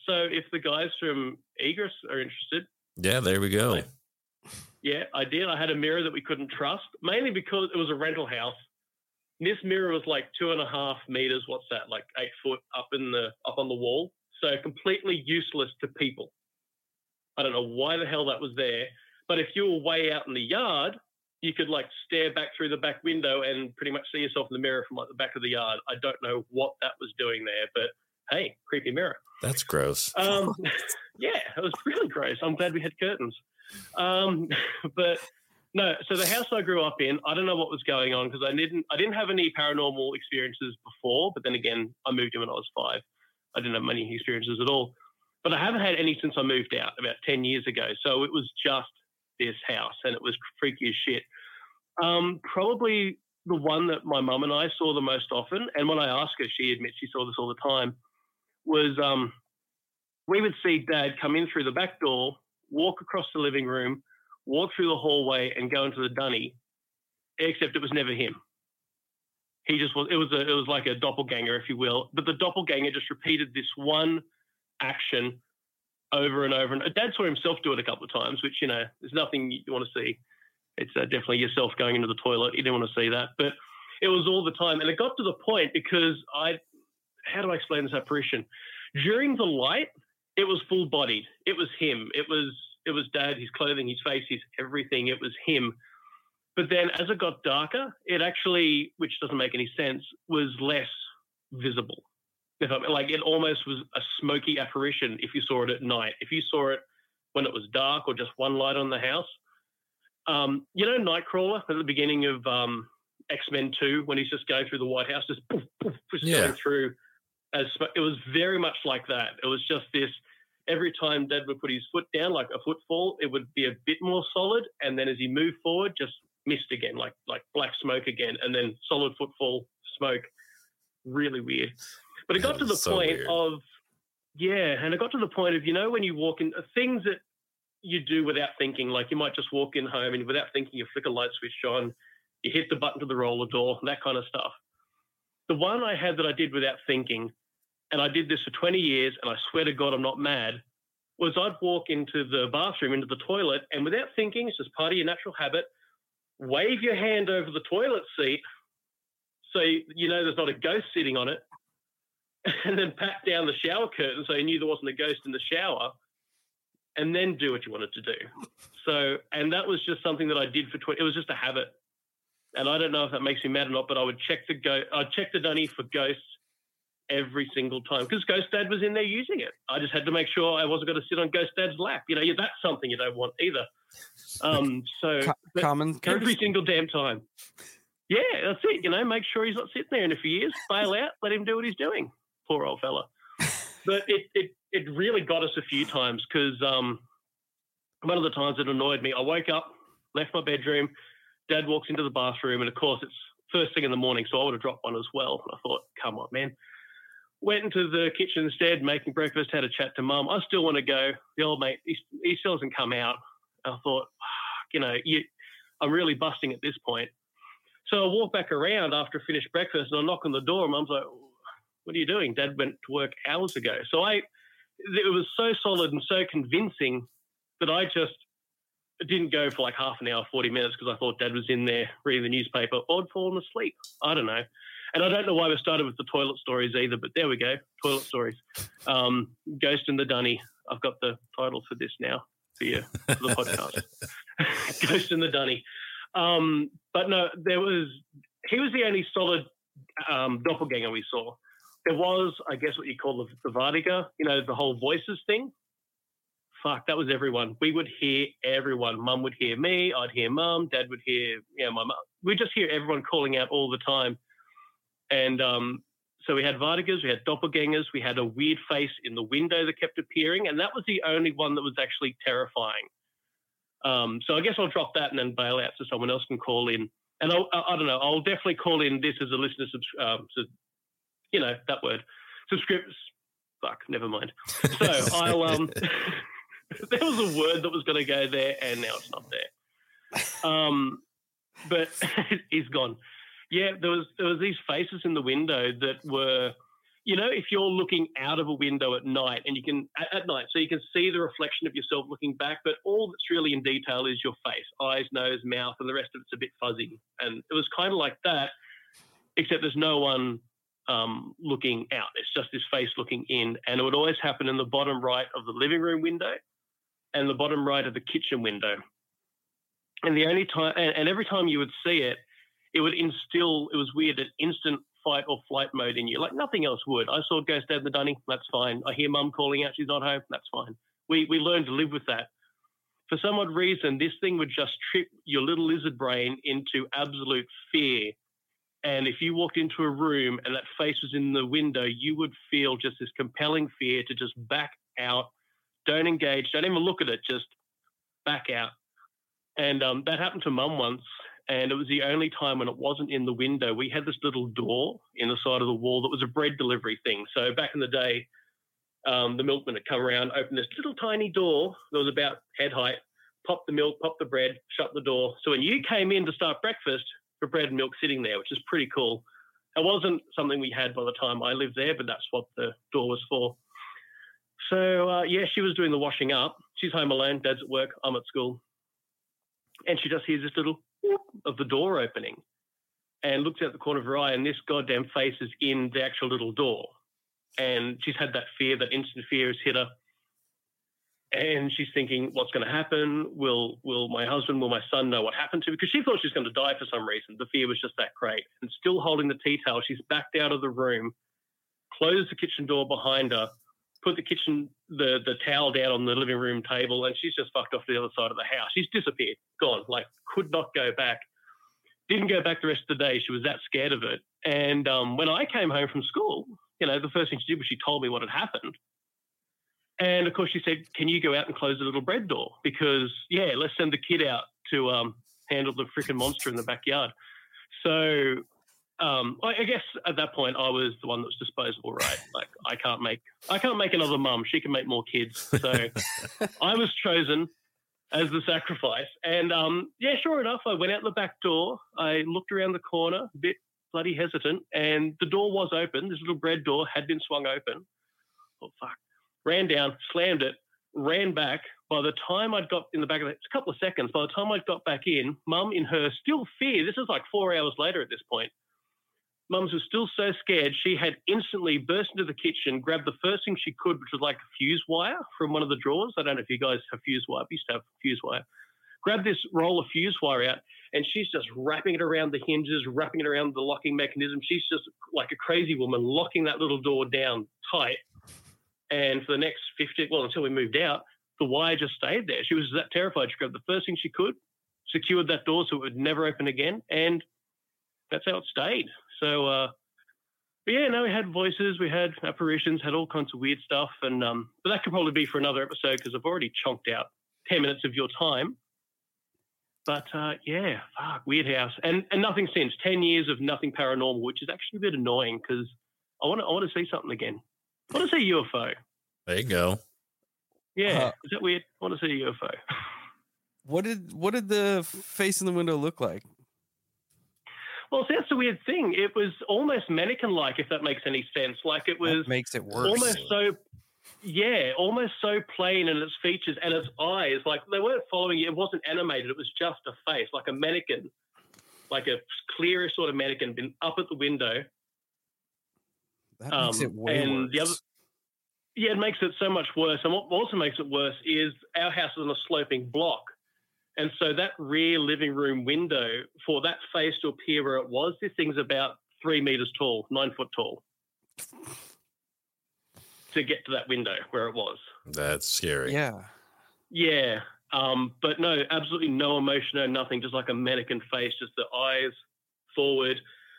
C: So if the guys from Egress are interested,
B: Yeah, there we go.
C: Right. Yeah, I did. I had a mirror that we couldn't trust, mainly because it was a rental house. This mirror was like two and a half meters. What's that? Like eight foot up in the up on the wall. So completely useless to people. I don't know why the hell that was there, but if you were way out in the yard, you could like stare back through the back window and pretty much see yourself in the mirror from like the back of the yard. I don't know what that was doing there, but hey, creepy mirror.
B: That's gross.
C: Um, yeah, it was really gross. I'm glad we had curtains. Um, but no, so the house I grew up in, I don't know what was going on because I didn't I didn't have any paranormal experiences before, but then again, I moved in when I was five. I didn't have many experiences at all. But I haven't had any since I moved out about 10 years ago. So it was just this house and it was freaky as shit. Um, probably the one that my mum and I saw the most often, and when I ask her, she admits she saw this all the time, was um, we would see Dad come in through the back door, walk across the living room, walk through the hallway, and go into the dunny. Except it was never him. He just was. It was a. It was like a doppelganger, if you will. But the doppelganger just repeated this one action over and over. And Dad saw himself do it a couple of times, which you know, there's nothing you want to see. It's uh, definitely yourself going into the toilet. You didn't want to see that, but it was all the time, and it got to the point because I. How do I explain this apparition? During the light, it was full bodied. It was him. It was it was Dad. His clothing, his face, his everything. It was him. But then, as it got darker, it actually, which doesn't make any sense, was less visible. Like it almost was a smoky apparition if you saw it at night. If you saw it when it was dark or just one light on the house, um, you know, Nightcrawler at the beginning of um, X Men Two when he's just going through the White House, just poof, poof, just
B: Yeah.
C: going through. As it was very much like that. It was just this. Every time Dad would put his foot down, like a footfall, it would be a bit more solid, and then as he moved forward, just missed again, like like black smoke again, and then solid footfall, smoke. Really weird. But it got to the
B: So
C: point
B: weird.
C: of, yeah, and it got to the point of, you know, when you walk in, uh, things that you do without thinking, like you might just walk in home and without thinking, you flick a light switch on, you hit the button to the roller door, that kind of stuff. The one I had that I did without thinking, and I did this for 20 years, and I swear to God, I'm not mad, was I'd walk into the bathroom, into the toilet, and without thinking, it's just part of your natural habit, wave your hand over the toilet seat so you know there's not a ghost sitting on it, and then pat down the shower curtain so you knew there wasn't a ghost in the shower, and then do what you wanted to do. So, and that was just something that I did for 20, it was just a habit. And I don't know if that makes me mad or not, but I would check the go, I'd check the dunny for ghosts every single time because Ghost Dad was in there using it. I just had to make sure I wasn't going to sit on Ghost Dad's lap. You know, that's something you don't want either. Um, so but
A: common
C: every single damn time. Yeah, that's it. You know, make sure he's not sitting there in a few years. Bail out, let him do what he's doing. Poor old fella. But it it it really got us a few times because um, one of the times it annoyed me. I woke up, left my bedroom. Dad walks into the bathroom, and of course it's first thing in the morning, so I would have dropped one as well. I thought, come on, man. Went into the kitchen instead, making breakfast. Had a chat to Mum. I still want to go. The old mate, he, he still hasn't come out. I thought, you know, you, I'm really busting at this point. So I walk back around after I finished breakfast and I knock on the door. Mum's like, What are you doing? Dad went to work hours ago. So I, it was so solid and so convincing that I just didn't go for like half an hour, 40 minutes because I thought Dad was in there reading the newspaper or had fallen asleep. I don't know. And I don't know why we started with the toilet stories either, but there we go. Toilet stories. Um, Ghost in the Dunny. I've got the title for this now for you, for the podcast. Ghost in the Dunny. Um, but no, there was he was the only solid um, doppelganger we saw. There was, I guess, what you call the, the vardøger, you know, the whole voices thing. Fuck, that was everyone. We would hear everyone. Mum would hear me. I'd hear mum. Dad would hear, you know, my mum. We just hear everyone calling out all the time. And um, so we had vardøgers, we had doppelgangers, we had a weird face in the window that kept appearing, and that was the only one that was actually terrifying. Um, so I guess I'll drop that and then bail out so someone else can call in. And I'll, I, don't know, I'll definitely call in this as a listener, subs- um, you know, that word, subscripts. Fuck, never mind. So I'll, um, there was a word that was going to go there and now it's not there. Um, but he's gone. Yeah, there was there was these faces in the window that were, you know, if you're looking out of a window at night and you can at, night, so you can see the reflection of yourself looking back, but all that's really in detail is your face, eyes, nose, mouth, and the rest of it's a bit fuzzy. And it was kind of like that, except there's no one um, looking out. It's just this face looking in, and it would always happen in the bottom right of the living room window and the bottom right of the kitchen window. And the only time, and, and every time you would see it, it would instill, it was weird, an instant fight or flight mode in you, like nothing else would. I saw Ghost Dad in the Dunny, that's fine. I hear mum calling out, she's not home, that's fine. We, we learned to live with that. For some odd reason, this thing would just trip your little lizard brain into absolute fear. And if you walked into a room and that face was in the window, you would feel just this compelling fear to just back out, don't engage, don't even look at it, just back out. And um, that happened to mum once. And it was the only time when it wasn't in the window. We had this little door in the side of the wall that was a bread delivery thing. So back in the day, um, the milkman would come around, open this little tiny door that was about head height, pop the milk, pop the bread, shut the door. So when you came in to start breakfast, the bread and milk sitting there, which is pretty cool. It wasn't something we had by the time I lived there, but that's what the door was for. So uh, yeah, she was doing the washing up. She's home alone. Dad's at work. I'm at school, and she just hears this little of the door opening, and looks out the corner of her eye, and this goddamn face is in the actual little door, and she's had that fear, that instant fear has hit her, and she's thinking, what's going to happen? Will will my husband, will my son know what happened to? Because she thought she was going to die for some reason. The fear was just that great, and still holding the tea towel, she's backed out of the room, closed the kitchen door behind her put the kitchen the the towel down on the living room table and she's just fucked off to the other side of the house. She's disappeared gone like could not go back. Didn't go back the rest of the day. She was that scared of it. And um, when i came home from school you know the first thing she did was she told me what had happened. And of course she said can you go out and close the little bread door? Because yeah let's send the kid out to um, handle the freaking monster in the backyard. So um, I guess at that point I was the one that was disposable, right? Like I can't make I can't make another mum. She can make more kids. So I was chosen as the sacrifice. And um, yeah, sure enough, I went out the back door. I looked around the corner, a bit bloody hesitant, and the door was open. This little bread door had been swung open. Oh fuck! Ran down, slammed it, ran back. By the time I'd got in the back of it, it's a couple of seconds. By the time I'd got back in, Mum, in her still fear, this is like four hours later at this point, Mums was still so scared, she had instantly burst into the kitchen, grabbed the first thing she could, which was like a fuse wire from one of the drawers. I don't know if you guys have fuse wire. I used to have fuse wire. Grabbed this roll of fuse wire out, and she's just wrapping it around the hinges, wrapping it around the locking mechanism. She's just like a crazy woman, locking that little door down tight. And for the next 50, well, until we moved out, the wire just stayed there. She was that terrified. She grabbed the first thing she could, secured that door so it would never open again, and that's how it stayed. So, uh, but yeah, no, we had voices, we had apparitions, had all kinds of weird stuff, and um, but that could probably be for another episode because I've already chonked out ten minutes of your time. But uh, yeah, fuck, weird house, and and nothing since ten years of nothing paranormal, which is actually a bit annoying because I want to I want to see something again. I want to see UFO.
B: There you go.
C: Yeah, uh, is that weird? I want to see a UFO.
A: What did what did the face in the window look like?
C: Well, see, that's the weird thing. It was almost mannequin-like, if that makes any sense. Like it was
A: that makes it worse.
C: Almost so, yeah, almost so plain in its features and its eyes. Like they weren't following you. It wasn't animated. It was just a face, like a mannequin, like a clear sort of mannequin, been up at the window.
A: That makes um, it way and worse. The other,
C: yeah, it makes it so much worse. And what also makes it worse is our house is on a sloping block. And so that rear living room window, for that face to appear where it was, this thing's about three meters tall, nine foot tall, to get to that window where it was.
B: That's scary.
A: Yeah.
C: Yeah. Um, but no, absolutely no emotion, no nothing, just like a mannequin face, just the eyes forward,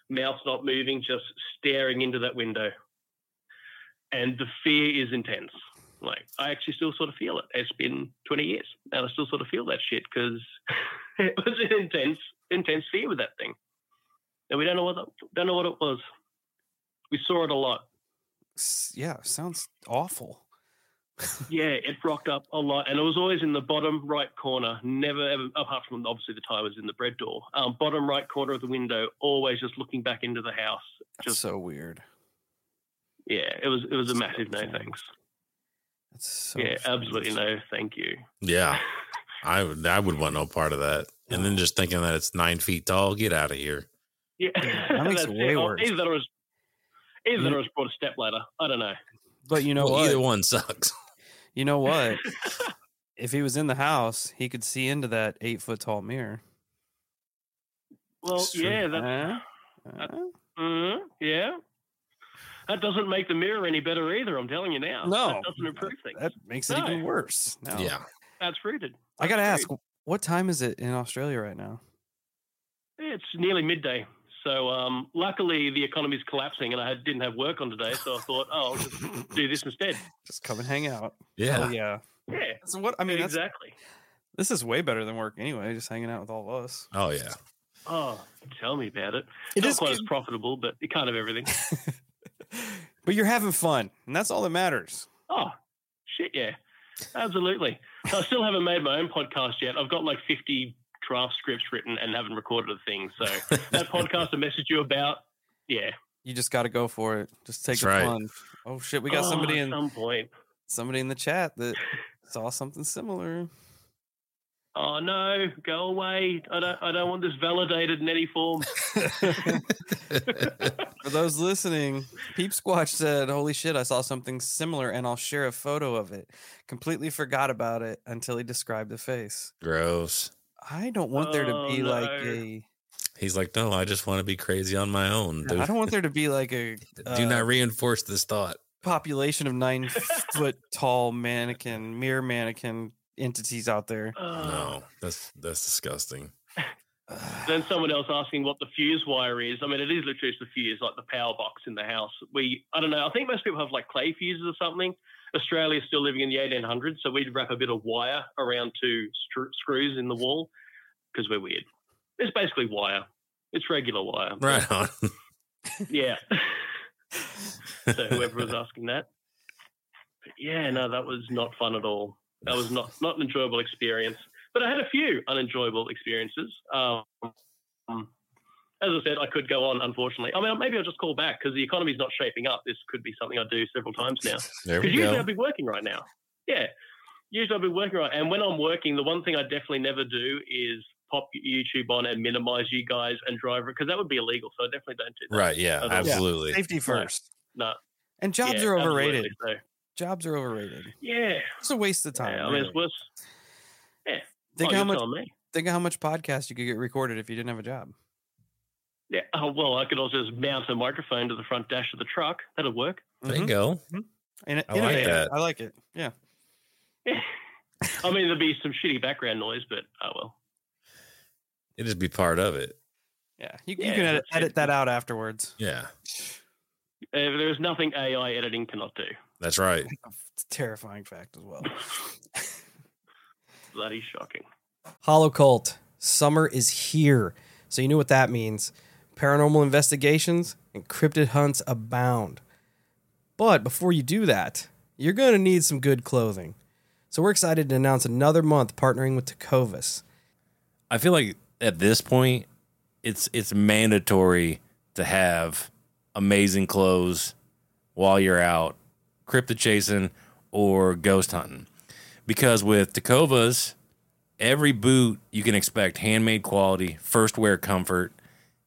C: mouth not moving, just staring into that window. And the fear is intense. Like I actually still sort of feel it. It's been 20 years, and I still sort of feel that shit because it was an intense, intense fear with that thing, and we don't know what the, don't know what it was. We saw it a lot.
A: Yeah, sounds awful.
C: yeah, it rocked up a lot, and it was always in the bottom right corner. Never ever, apart from obviously the time was in the bread door. Um, bottom right corner of the window, always just looking back into the house. Just
A: That's so weird.
C: Yeah, it was it was a massive no thanks.
A: That's so
C: yeah, absolutely no, thank you.
B: Yeah, I would I would want no part of that. And then just thinking that it's nine feet tall, get out of here.
C: Yeah,
A: that makes it way worse.
C: Either that was either that was brought a step ladder. I don't know.
A: But you know
B: well,
A: what?
B: Either one sucks.
A: You know what? if he was in the house, he could see into that eight foot tall mirror.
C: Well, yeah, that's, uh, uh, uh, yeah. That doesn't make the mirror any better either. I'm telling you now.
A: No,
C: that doesn't improve things.
A: That makes it no. even worse. No.
B: Yeah,
C: that's rooted.
A: I got to ask, what time is it in Australia right now?
C: It's nearly midday. So um, luckily the economy's collapsing, and I had, didn't have work on today, so I thought, oh, I'll just do this instead.
A: Just come and hang out.
B: Yeah,
A: oh, yeah,
C: yeah.
A: So what? I mean,
C: exactly.
A: This is way better than work anyway. Just hanging out with all of us.
B: Oh yeah.
C: Oh, tell me about it.
A: It
C: Not
A: is
C: quite
A: good.
C: as profitable, but it kind of everything.
A: but you're having fun, and that's all that matters.
C: Oh, shit, yeah. Absolutely. So I still haven't made my own podcast yet. I've got like 50 draft scripts written and haven't recorded a thing. So that podcast I messaged you about, yeah.
A: You just got to go for it. Just take
B: That's
A: the
B: right.
A: plunge. Oh shit, we got
C: Oh,
A: somebody
C: at
A: in
C: some point.
A: somebody in the chat that saw something similar.
C: Oh no, go away. I don't I don't want this validated in any form.
A: For those listening, Peep Squatch said, "Holy shit, I saw something similar, and I'll share a photo of it." Completely forgot about it until he described the face.
B: Gross.
A: I don't want there to
C: Oh,
A: be like a.
B: He's like, no, I just want to be crazy on my own.
A: I
B: dude.
A: don't want there to be like a
B: Do
A: uh,
B: not reinforce this thought.
A: population of nine foot tall mannequin, mirror mannequin entities out there.
C: Oh.
B: No, that's that's disgusting.
C: Then someone else asking what the fuse wire is. I mean, it is literally just the fuse, like the power box in the house. We, I don't know. I think most people have like clay fuses or something. Australia's still living in the 1800s, so we'd wrap a bit of wire around two str- screws in the wall because we're weird. It's basically wire. It's regular wire.
B: Right on.
C: Yeah. so whoever was asking that. But yeah, no, that was not fun at all. That was not not an enjoyable experience. But I had a few unenjoyable experiences. Um, as I said, I could go on. Unfortunately, I mean, maybe I'll just call back because the economy's not shaping up. This could be something I do several times now. Because usually. I'd be working right now. Yeah, usually I'd be working right. And when I'm working, the one thing I definitely never do is pop YouTube on and minimize you guys and drive it because that would be illegal. So I definitely don't do that.
B: Right. Yeah.
C: Yeah.
B: Absolutely.
A: Safety first.
C: No.
A: And jobs
C: Yeah,
A: are overrated.
C: So,
A: Jobs are overrated.
C: yeah.
A: It's a waste of time.
C: yeah. I mean,
A: really.
C: it's worse.
A: think
C: oh,
A: how much
C: me.
A: think how much podcast you could get recorded if you didn't have a job.
C: Yeah. Oh, well, I could also just mount a microphone to the front dash of the truck. That'll work.
B: There you
A: Mhm. And
B: I like
A: innovative.
B: that.
A: I like it. Yeah.
C: Yeah. I mean, there'd be some shitty background noise, but oh well.
B: It'd just be part of it.
A: Yeah. You,
C: Yeah,
A: you can edit, edit that out afterwards.
B: Yeah.
C: Uh, there's nothing AI editing cannot do.
B: That's right.
A: It's a terrifying fact as well.
C: Bloody shocking.
A: Holocult. Summer is here. So you knew what that means. Paranormal investigations and cryptid hunts abound. But before you do that, you're going to need some good clothing. So we're excited to announce another month partnering with Tecovas.
B: I feel like at this point, it's it's mandatory to have amazing clothes while you're out cryptid chasing or ghost hunting, because with Tecovas, every boot you can expect handmade quality, first wear comfort,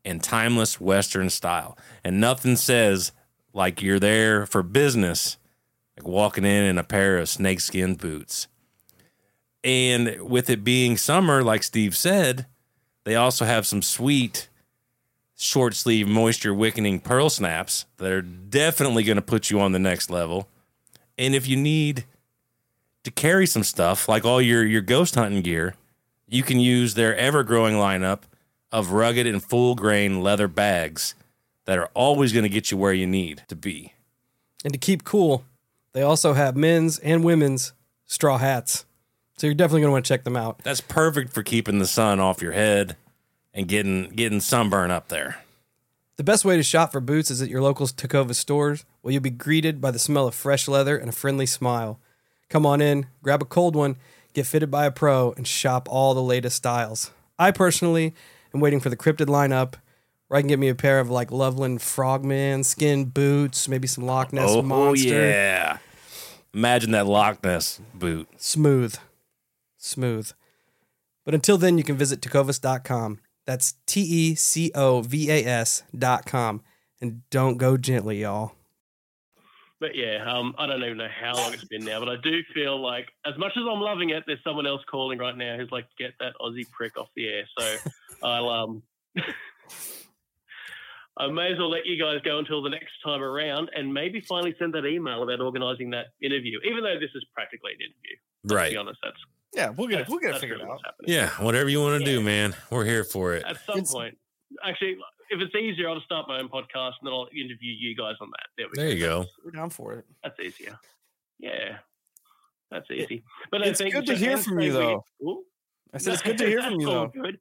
B: and timeless Western style, and nothing says like you're there for business, like walking in in a pair of snakeskin boots. And with it being summer, like Steve said, they also have some sweet short sleeve moisture wickening pearl snaps that are definitely going to put you on the next level. And if you need to carry some stuff like all your your ghost hunting gear, you can use their ever growing lineup of rugged and full grain leather bags that are always going to get you where you need to be.
A: And to keep cool, they also have men's and women's straw hats. So you're definitely going to want to check them out.
B: That's perfect for keeping the sun off your head and getting getting sunburn up there.
A: The best way to shop for boots is at your local Tecovas stores, where you'll be greeted by the smell of fresh leather and a friendly smile. Come on in, grab a cold one, get fitted by a pro, and shop all the latest styles. I personally am waiting for the cryptid lineup, where I can get me a pair of like Loveland Frogman skin boots, maybe some Loch Ness
B: oh
A: monster.
B: Oh yeah! Imagine that Loch Ness boot.
A: Smooth. Smooth. But until then, you can visit tecovas.com. That's T E C O V A S.com. And don't go gently, y'all.
C: But yeah, um, I don't even know how long it's been now, but I do feel like as much as I'm loving it, there's someone else calling right now who's like, get that Aussie prick off the air. So I'll um I may as well let you guys go until the next time around and maybe finally send that email about organizing that interview, even though this is practically an interview. To
B: Right.
C: be honest, that's
A: Yeah, we'll
C: that's, that's really what's happening.
B: Yeah, whatever you want to do, man. We're here for it.
C: At some
A: It's-
C: point. Actually, if it's easier, I'll start my own podcast and then I'll interview you guys on that. There we
B: There you go.
A: We're down for it.
C: That's easier. Yeah, that's easy. But
A: it's good to hear from you, though.
C: Ooh.
A: I said it's good to hear from you, though.
C: Good.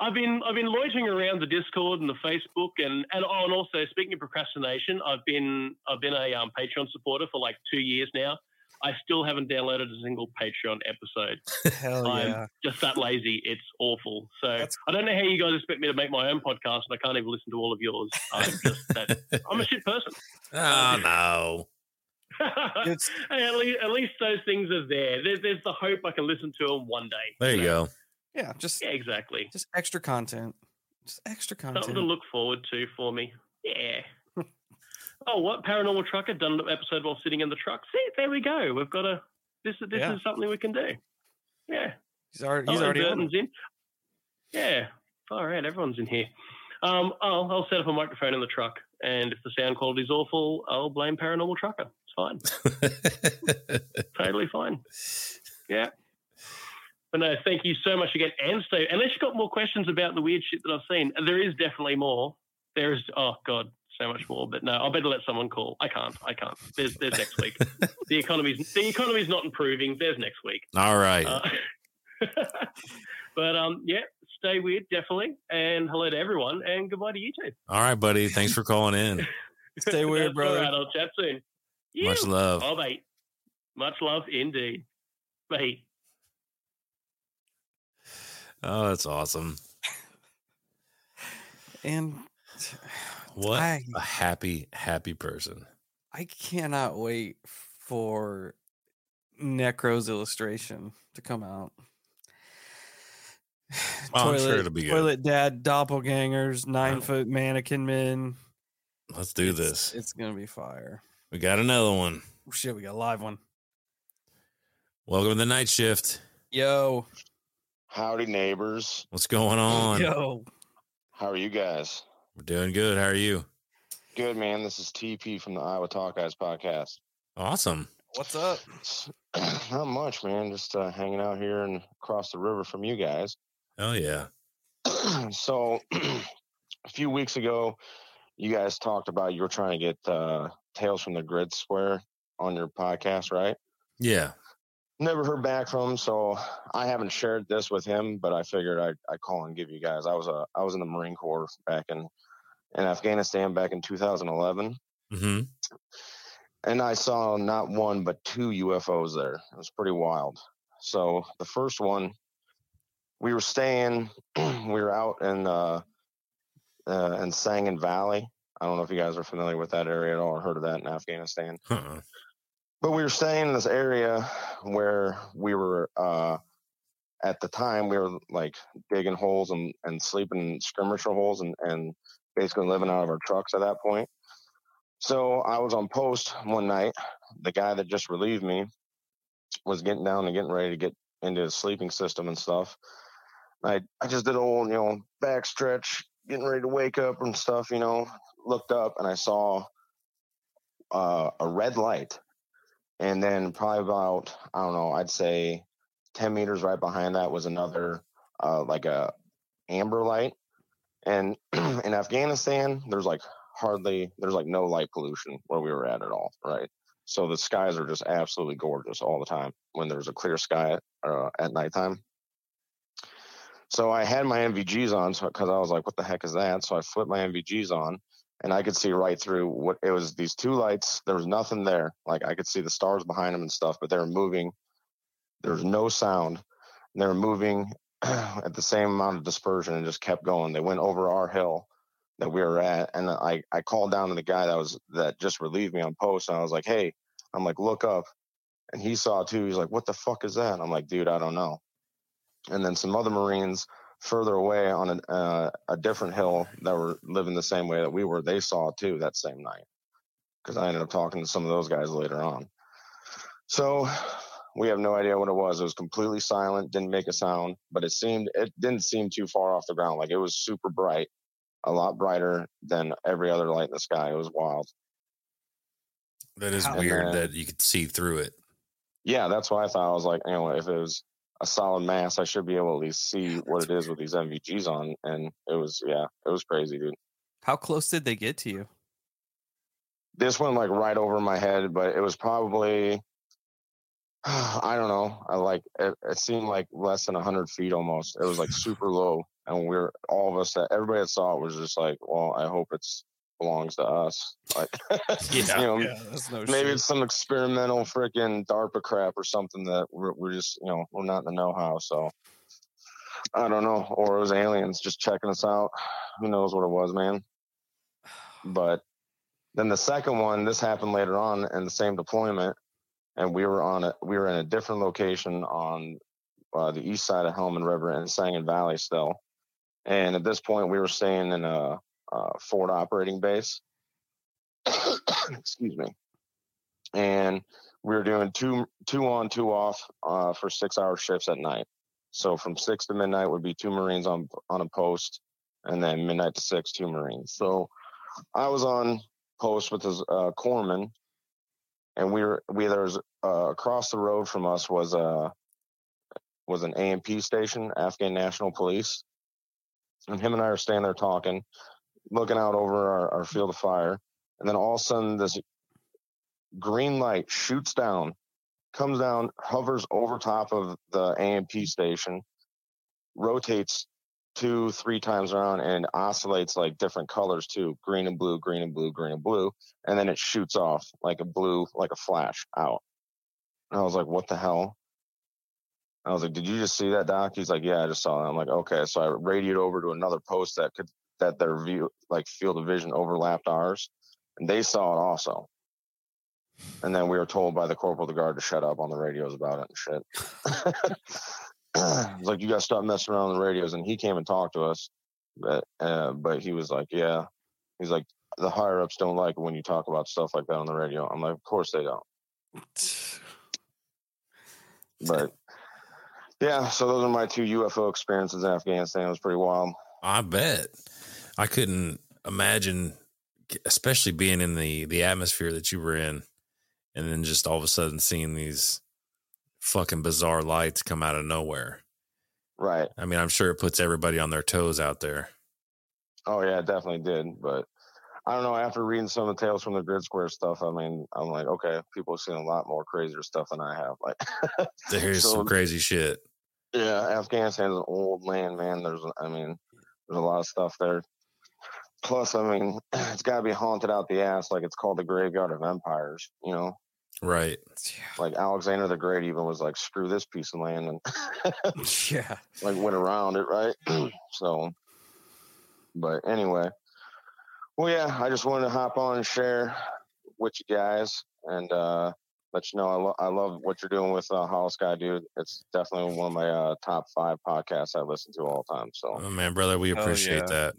C: I've been I've been loitering around the Discord and the Facebook and and oh, and also speaking of procrastination, I've been I've been a um, Patreon supporter for like two years now. I still haven't downloaded a single Patreon episode.
A: Hell
C: I'm
A: yeah.
C: just that lazy. It's awful. So
A: That's-
C: I don't know how you guys expect me to make my own podcast, and I can't even listen to all of yours. I'm just that. I'm a shit person.
B: Oh no.
A: It's
C: Hey, at, least, at least those things are there. There's, there's the hope I can listen to them one day.
B: There you go.
A: yeah, just
C: Yeah, exactly.
A: just extra content. Just extra content.
C: Something to look forward to for me. Yeah. Oh, what paranormal trucker done an episode while sitting in the truck? See, there we go. We've got a. This this
A: Yeah.
C: is something we can do. Yeah.
A: He's already he's already on.
C: Burton's in. Yeah. All right, everyone's in here. Um, I'll, I'll set up a microphone in the truck, and if the sound quality's awful, I'll blame paranormal trucker. It's fine. totally fine. Yeah. But no, thank you so much again. And stay, unless you've got more questions about the weird shit that I've seen, there is definitely more. There is, oh God, so much more. But no, I'll better let someone call. I can't. I can't. There's, there's next week. the economy's, the economy's not improving. There's next week.
B: All right.
C: Uh, but um, yeah, stay weird, definitely. And hello to everyone, and goodbye to you two.
B: All right, buddy. Thanks for calling in.
A: Stay weird,
C: That's
A: brother.
C: All right, I'll chat soon.
B: Much love.
C: Oh, mate. Much love indeed. Mate.
B: Oh, that's awesome.
A: And
B: What
A: I
B: a happy, happy person.
A: I cannot wait for Necro's illustration to come out.
B: Oh, I'm sure it'll be good.
A: Toilet dad doppelgangers, nine
B: Oh.
A: foot mannequin men.
B: Let's do
A: It's-
B: this.
A: It's gonna be fire.
B: We got another one.
A: Oh, shit, we got a live one.
B: Welcome to the night shift.
A: Yo,
D: Howdy, neighbors.
B: What's going on?
A: yo.
D: How are you guys?
B: We're doing good. How are you?
D: Good, man. This is TP from the Iowa Talk Guys podcast.
B: Awesome.
A: What's up?
D: It's not much, man. Just uh, hanging out here and across the river from you guys.
B: Oh yeah.
D: so, a few weeks ago, you guys talked about you were trying to get uh, Tales from the Grid Square on your podcast, right?
B: Yeah.
D: Never heard back from him, so I haven't shared this with him. But I figured I'd, I'd call and give you guys. I was a I was in the Marine Corps back in in Afghanistan back in 2011.
B: Mm-hmm.
D: and I saw not one but two UFOs there. It was pretty wild. So the first one, we were staying, we were out in uh, uh, in Sangin Valley. I don't know if you guys are familiar with that area at all or heard of that in Afghanistan.
B: Uh-uh.
D: But we were staying in this area where we were uh, at the time we were like digging holes and, and sleeping in skirmisher holes and, and basically living out of our trucks at that point. So I was on post one night. The guy that just relieved me was getting down and getting ready to get into his sleeping system and stuff. I I just did a old, you know, back stretch, getting ready to wake up and stuff, you know, looked up and I saw uh, a red light. And then probably about, I don't know, I'd say 10 meters right behind that was another, uh, like a amber light. And in Afghanistan, there's like hardly, there's like no light pollution where we were at at all, right? So the skies are just absolutely gorgeous all the time when there's a clear sky uh, at nighttime. So I had my NVGs on because I was like, what the heck is that? So I flipped my NVGs on and I could see right through what it was these two lights. There was nothing there. Like I could see the stars behind them and stuff, but they were moving. There was no sound. They were moving at the same amount of dispersion and just kept going. They went over our hill that we were at, and I I called down to the guy that was that just relieved me on post, and I was like, hey, I'm like, look up, and he saw too. He's like, what the fuck is that? I'm like, dude, I don't know. And then some other Marines further away on a, uh, a different hill that were living the same way that we were, they saw too that same night. Because I ended up talking to some of those guys later on. So we have no idea what it was. It was completely silent, didn't make a sound, but it seemed it didn't seem too far off the ground. Like it was super bright, a lot brighter than every other light in the sky. It was wild.
B: That is
A: How-
B: weird
D: And, uh,
B: that you could see through it.
D: Yeah, that's why I thought I was like, you know, if it was a solid mass, I should be able to at least see what it is with these NVGs on. And it was, yeah, it was crazy, dude.
A: How close did they get to you?
D: this went like right over my head, but it was probably I don't know. I like it, it seemed like less than hundred feet almost. It was like super low. and we're all of us that everybody that saw it was just like, well, I hope it's belongs to us. Like,
B: Yeah.
D: you know,
A: Yeah, no
D: maybe
A: shit.
D: it's some experimental freaking DARPA crap or something that we're, we're just, you know, we're not in the know-how. So I don't know, or it was aliens just checking us out. Who knows what it was, man? But then the second one, this happened later on in the same deployment, and we were on a we were in a different location on uh, the east side of Helmand River in Sangin Valley still. And at this point, we were staying in a, a forward operating base. Excuse me. And we were doing two two on two off uh, for six hour shifts at night. So from six to midnight would be two Marines on on a post, and then midnight to six, two Marines. So I was on post with his uh, corpsman, and we were we there was uh, across the road from us was a was an ANP station, Afghan National Police, and him and I are standing there talking, looking out over our, our field of fire, and then all of a sudden this green light shoots down, comes down, hovers over top of the ANP station, rotates two, three times around, and oscillates like different colors too green and blue, green and blue, green and blue. And then it shoots off like a blue, like a flash out. And I was like, what the hell? I was like, did you just see that, Doc? He's like, yeah, I just saw that. I'm like, okay. So I radioed over to another post that could, that their view, like field of vision overlapped ours, and they saw it also. And then we were told by the corporal of the guard to shut up on the radios about it and shit. It's like you to stop messing around on the radios, and he came and talked to us, but uh, but he was like, yeah, he's like the higher ups don't like when you talk about stuff like that on the radio. I'm like, of course they don't, but yeah. So those are my two UFO experiences in Afghanistan. It was pretty wild.
B: I bet. I couldn't imagine, especially being in the the atmosphere that you were in, and then just all of a sudden seeing these fucking bizarre lights come out of nowhere.
D: Right.
B: I mean, I'm sure it puts everybody on their toes out there.
D: Oh yeah, it definitely did. But I don't know. After reading some of the tales from the grid square stuff, I mean, I'm like, okay, people have seen a lot more crazier stuff than I have. Like,
B: There's
D: So-
B: some crazy shit.
D: yeah, Afghanistan is an old land, man. There's, I mean, there's a lot of stuff there. Plus, I mean, it's got to be haunted out the ass. Like it's called the graveyard of empires. You know,
B: Right.
D: like Alexander the Great even was like, screw this piece of land, and
A: yeah.
D: like went around it, right? so, but anyway, well, yeah, I just wanted to hop on and share with you guys and uh, let you know I, lo- I love what you're doing with uh, Holosky, dude. It's definitely one of my uh, top five podcasts I listen to all the time. So,
B: Oh, man, brother, we
A: Oh,
B: appreciate
A: yeah.
B: that.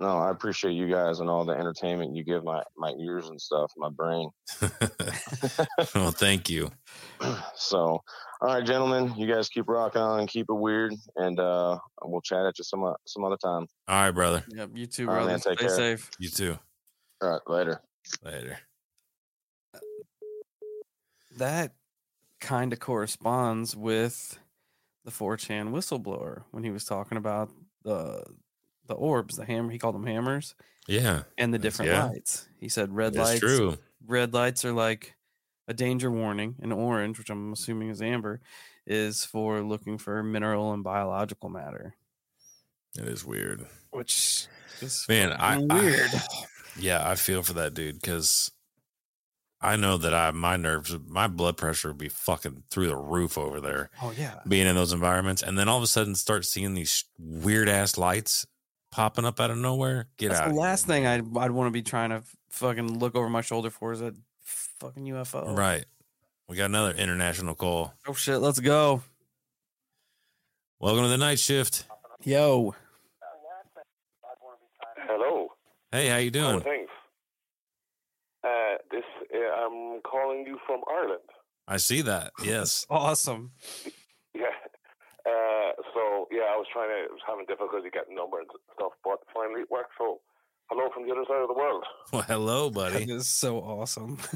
D: No, I appreciate you guys and all the entertainment you give my my ears and stuff, my brain.
B: well, thank you.
D: So, all right, gentlemen, you guys keep rocking on keep it weird, and uh, we'll chat at you some some other time.
B: All right, brother.
A: Yep. You too,
D: All right,
A: brother.
D: man, take
A: Stay
D: care.
A: safe.
B: You too.
D: All right, later.
B: Later.
A: That kind of corresponds with the 4chan whistleblower when he was talking about the the orbs, the hammer. He called them hammers,
B: Yeah,
A: and the different
B: yeah.
A: lights. He said red
B: that's
A: lights.
B: true.
A: Red lights are like a danger warning, and orange, which I'm assuming is amber, is for looking for mineral and biological matter.
B: It is weird.
A: Which is
B: Man, I,
A: fucking
B: I-
A: weird.
B: yeah, I feel for that dude because I know that I my nerves, my blood pressure would be fucking through the roof over there,
A: oh yeah.
B: being in those environments, and then all of a sudden start seeing these weird ass lights popping up out of nowhere. Get
A: That's
B: out!
A: the
B: of here.
A: last thing I'd, I'd want to be trying to fucking look over my shoulder for is a fucking UFO.
B: Right. We got another international call.
A: Oh shit, let's go.
B: Welcome to the night shift.
A: Yo.
E: Hello.
B: Hey, how you
E: How are
B: doing?
E: things? Uh, this uh, I'm calling you from Ireland.
B: I see that. Yes.
A: Awesome.
E: Yeah. Uh, so yeah, I was trying to I was having difficulty getting numbers and stuff, but finally it worked. So hello from the other side of the world.
B: Well, hello,
A: That
B: buddy.
A: is so awesome.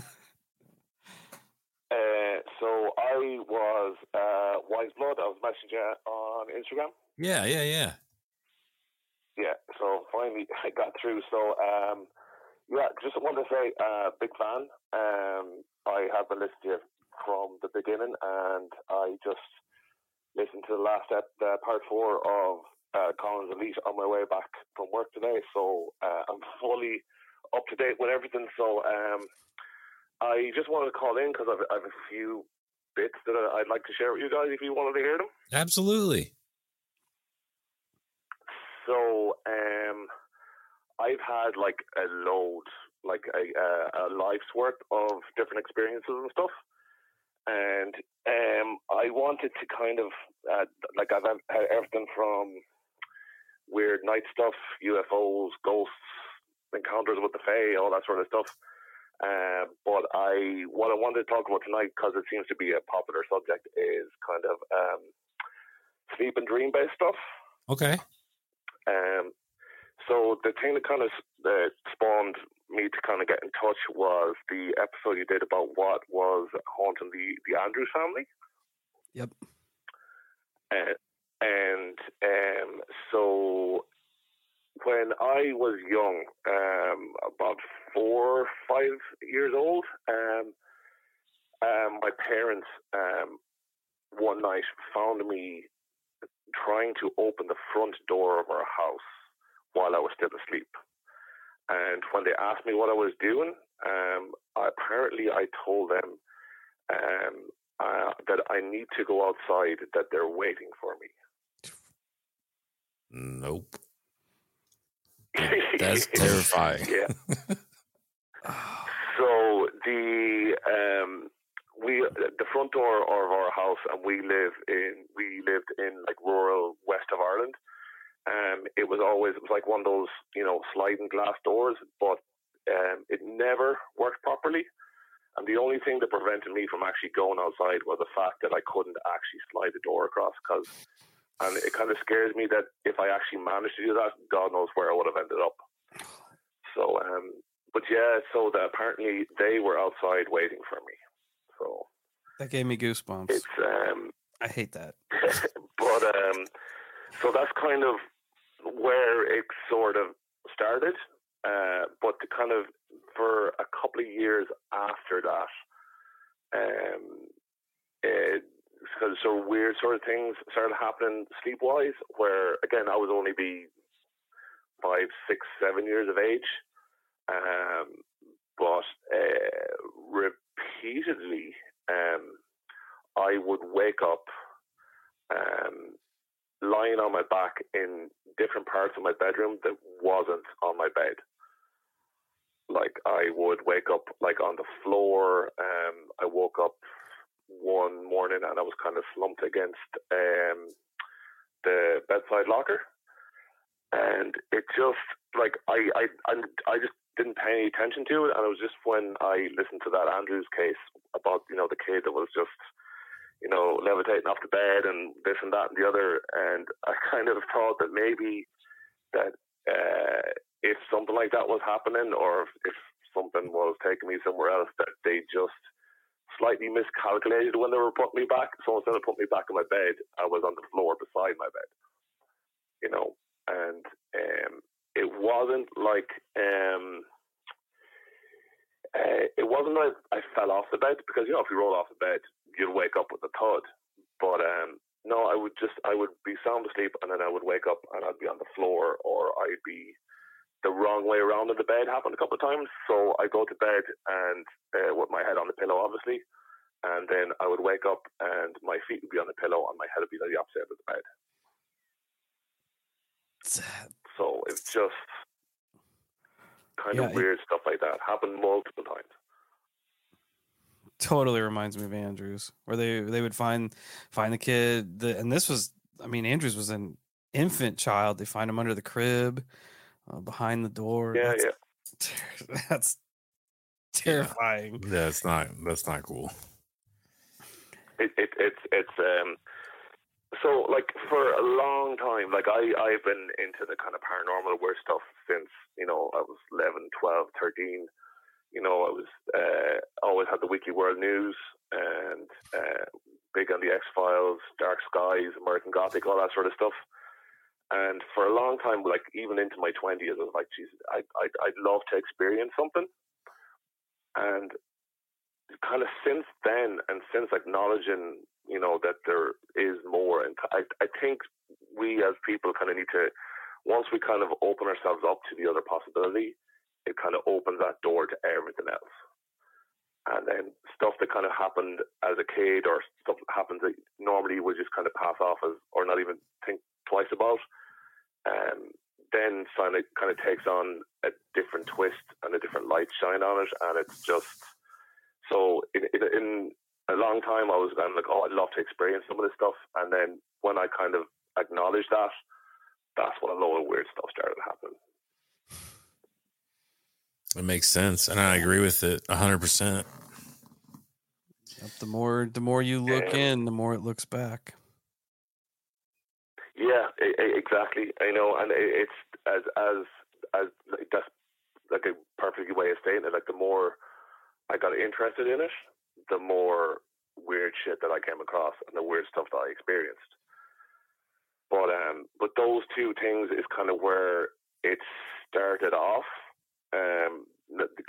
E: Uh, so I was uh, Wise Blood. I was messaging on Instagram.
B: Yeah, yeah, yeah.
E: Yeah. So finally I got through. So um, yeah, just want to say, uh, big fan. Um, I have been listening to you from the beginning, and I just listened to the last ep- uh, part four of uh, Collins Elite on my way back from work today, so uh, I'm fully up to date with everything. So um, I just wanted to call in because I've, I've a few bits that I'd like to share with you guys if you wanted to hear them.
B: Absolutely.
E: So um, I've had like a load, like a, a, a life's worth of different experiences and stuff. And um, I wanted to kind of, uh, like, I've had everything from weird night stuff, UFOs, ghosts, encounters with the Fae, all that sort of stuff. Uh, but I, what I wanted to talk about tonight, because it seems to be a popular subject, is kind of um, sleep and dream based stuff.
B: Okay.
E: Um, so the thing that kind of uh, spawned me to kind of get in touch was the episode you did about what was haunting the the Andrews family.
A: Yep.
E: Uh, and um, so when I was young, um, about four, five years old, um, um, my parents um, one night found me trying to open the front door of our house while I was still asleep. And when they asked me what I was doing, um, apparently I told them um, uh, that I need to go outside, that they're waiting for me.
B: Nope. That's terrifying.
E: yeah. so the um, we the front door of our house, and we live in we lived in like rural west of Ireland. Um, it was always it was like one of those you know sliding glass doors, but um, it never worked properly. And the only thing that prevented me from actually going outside was the fact that I couldn't actually slide the door across. Because, and it kind of scares me that if I actually managed to do that, God knows where I would have ended up. So, um, but yeah, so that apparently they were outside waiting for me. So
A: That gave me goosebumps.
E: it's um,
A: I hate that.
E: but um, so that's kind of where it sort of started. Uh, but kind of for a couple of years after that, um, it, because sort of weird sort of things started happening sleep-wise. Where again, I was only be five, six, seven years of age, um, but uh, repeatedly, um, I would wake up um, lying on my back in different parts of my bedroom that wasn't on my bed. Like I would wake up like on the floor. Um, I woke up one morning and I was kind of slumped against um, the bedside locker, and it just like I I I, I just didn't pay any attention to it, and it was just when I listened to that Andrews case about you know the kid that was just you know, levitating off the bed and this and that and the other. And I kind of thought that maybe that uh, if something like that was happening or if something was taking me somewhere else, that they just slightly miscalculated when they were putting me back. So instead of putting me back in my bed, I was on the floor beside my bed, you know, and um, it wasn't like, um, uh, it wasn't like I fell off the bed because, you know, if you roll off the bed, you'd wake up with a thud. But um, no, I would just I would be sound asleep and then I would wake up and I'd be on the floor or I'd be the wrong way around in the bed. Happened a couple of times. So I go to bed and uh, with my head on the pillow, obviously, and then I would wake up and my feet would be on the pillow and my head would be on the opposite end of the bed. So it's just kind
A: Yeah,
E: of
A: it-
E: weird stuff like that. Happened multiple times.
A: Totally reminds me of Andrews, where they they would find find the kid, the, and this was, I mean, Andrews was an infant child. They find him under the crib, uh, behind the door.
E: Yeah,
A: that's,
E: yeah.
A: That's terrifying.
B: Yeah, That's not that's not cool.
E: it, it it's it's um so like for a long time like i i've been into the kind of paranormal weird stuff since you know i was 11 12 13 you know i was uh always had the weekly world news and uh big on the x files dark skies american gothic all that sort of stuff. And for a long time like even into my 20s i was like jesus i i i'd love to experience something. And kind of since then and since acknowledging you know that there is more and I, I think we as people kind of need to once we kind of open ourselves up to the other possibility, it kind of opens that door to everything else. And then stuff that kind of happened as a kid or stuff that happens that normally would just kind of pass off as or not even think twice about, um, then of kind of takes on a different twist and a different light shine on it, and it's just so in, in, in a long time I was kind of like, oh, I'd love to experience some of this stuff, and then when I kind of acknowledged that, that's when a lot of weird stuff started happening.
B: It makes sense, and I agree with it hundred percent.
A: The more the more you look in, the more it looks back.
E: Yeah, exactly. I know, and it's as as as like that's like a perfect way of saying it. Like the more I got interested in it, the more weird shit that I came across and the weird stuff that I experienced. But um, but those two things is kind of where it started off. Um,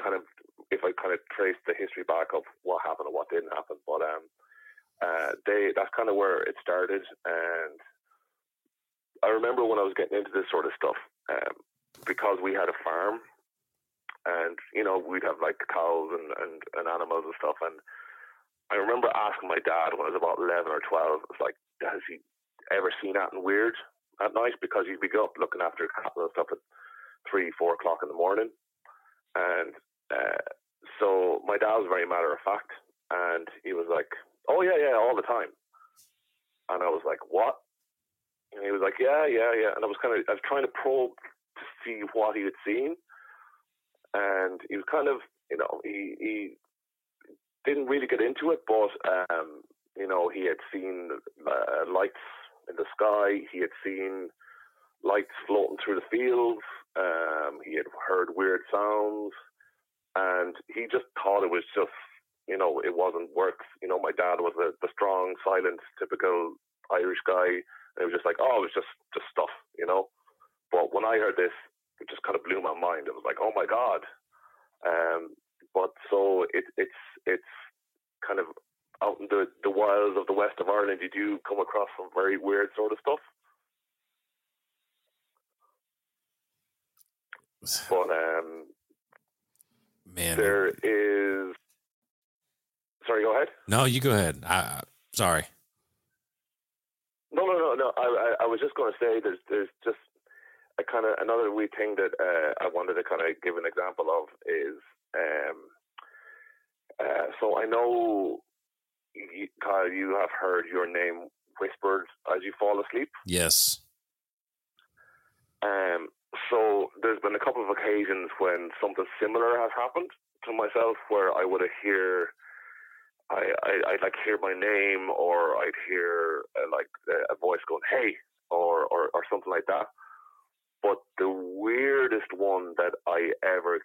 E: kind of if I kind of trace the history back of what happened and what didn't happen, but um, uh, they that's kind of where it started. And I remember when I was getting into this sort of stuff, um, because we had a farm, and you know we'd have like cows and, and, and animals and stuff, and I remember asking my dad when I was about eleven or twelve, it's like, has he ever seen anything weird at night because he'd be up looking after cattle and stuff at three, four o'clock in the morning. And uh, so my dad was very matter of fact, and he was like, "Oh yeah, yeah, all the time." And I was like, "What?" And he was like, "Yeah, yeah, yeah." And I was kind of, I was trying to probe to see what he had seen, and he was kind of, you know, he he didn't really get into it, but um, you know, he had seen uh, lights in the sky. He had seen lights floating through the fields. Um, he had heard weird sounds, and he just thought it was just, you know, it wasn't work. You know, my dad was a, the strong, silent, typical Irish guy. And it was just like, oh, it was just just stuff, you know. But when I heard this, it just kind of blew my mind. It was like, oh my god. Um, but so it, it's it's kind of out in the, the wilds of the west of Ireland, you do come across some very weird sort of stuff. But um,
B: man,
E: there is. Sorry, go ahead.
B: No, you go ahead. I, sorry.
E: No, no, no, no. I, I, I was just going to say there's there's just a kind of another wee thing that uh, I wanted to kind of give an example of is um, uh, so I know you, Kyle, you have heard your name whispered as you fall asleep.
B: Yes.
E: Um, so there's been a couple of occasions when something similar has happened to myself, where I would hear, I, I I'd like hear my name, or I'd hear uh, like a voice going, "Hey," or, or or something like that. But the weirdest one that I ever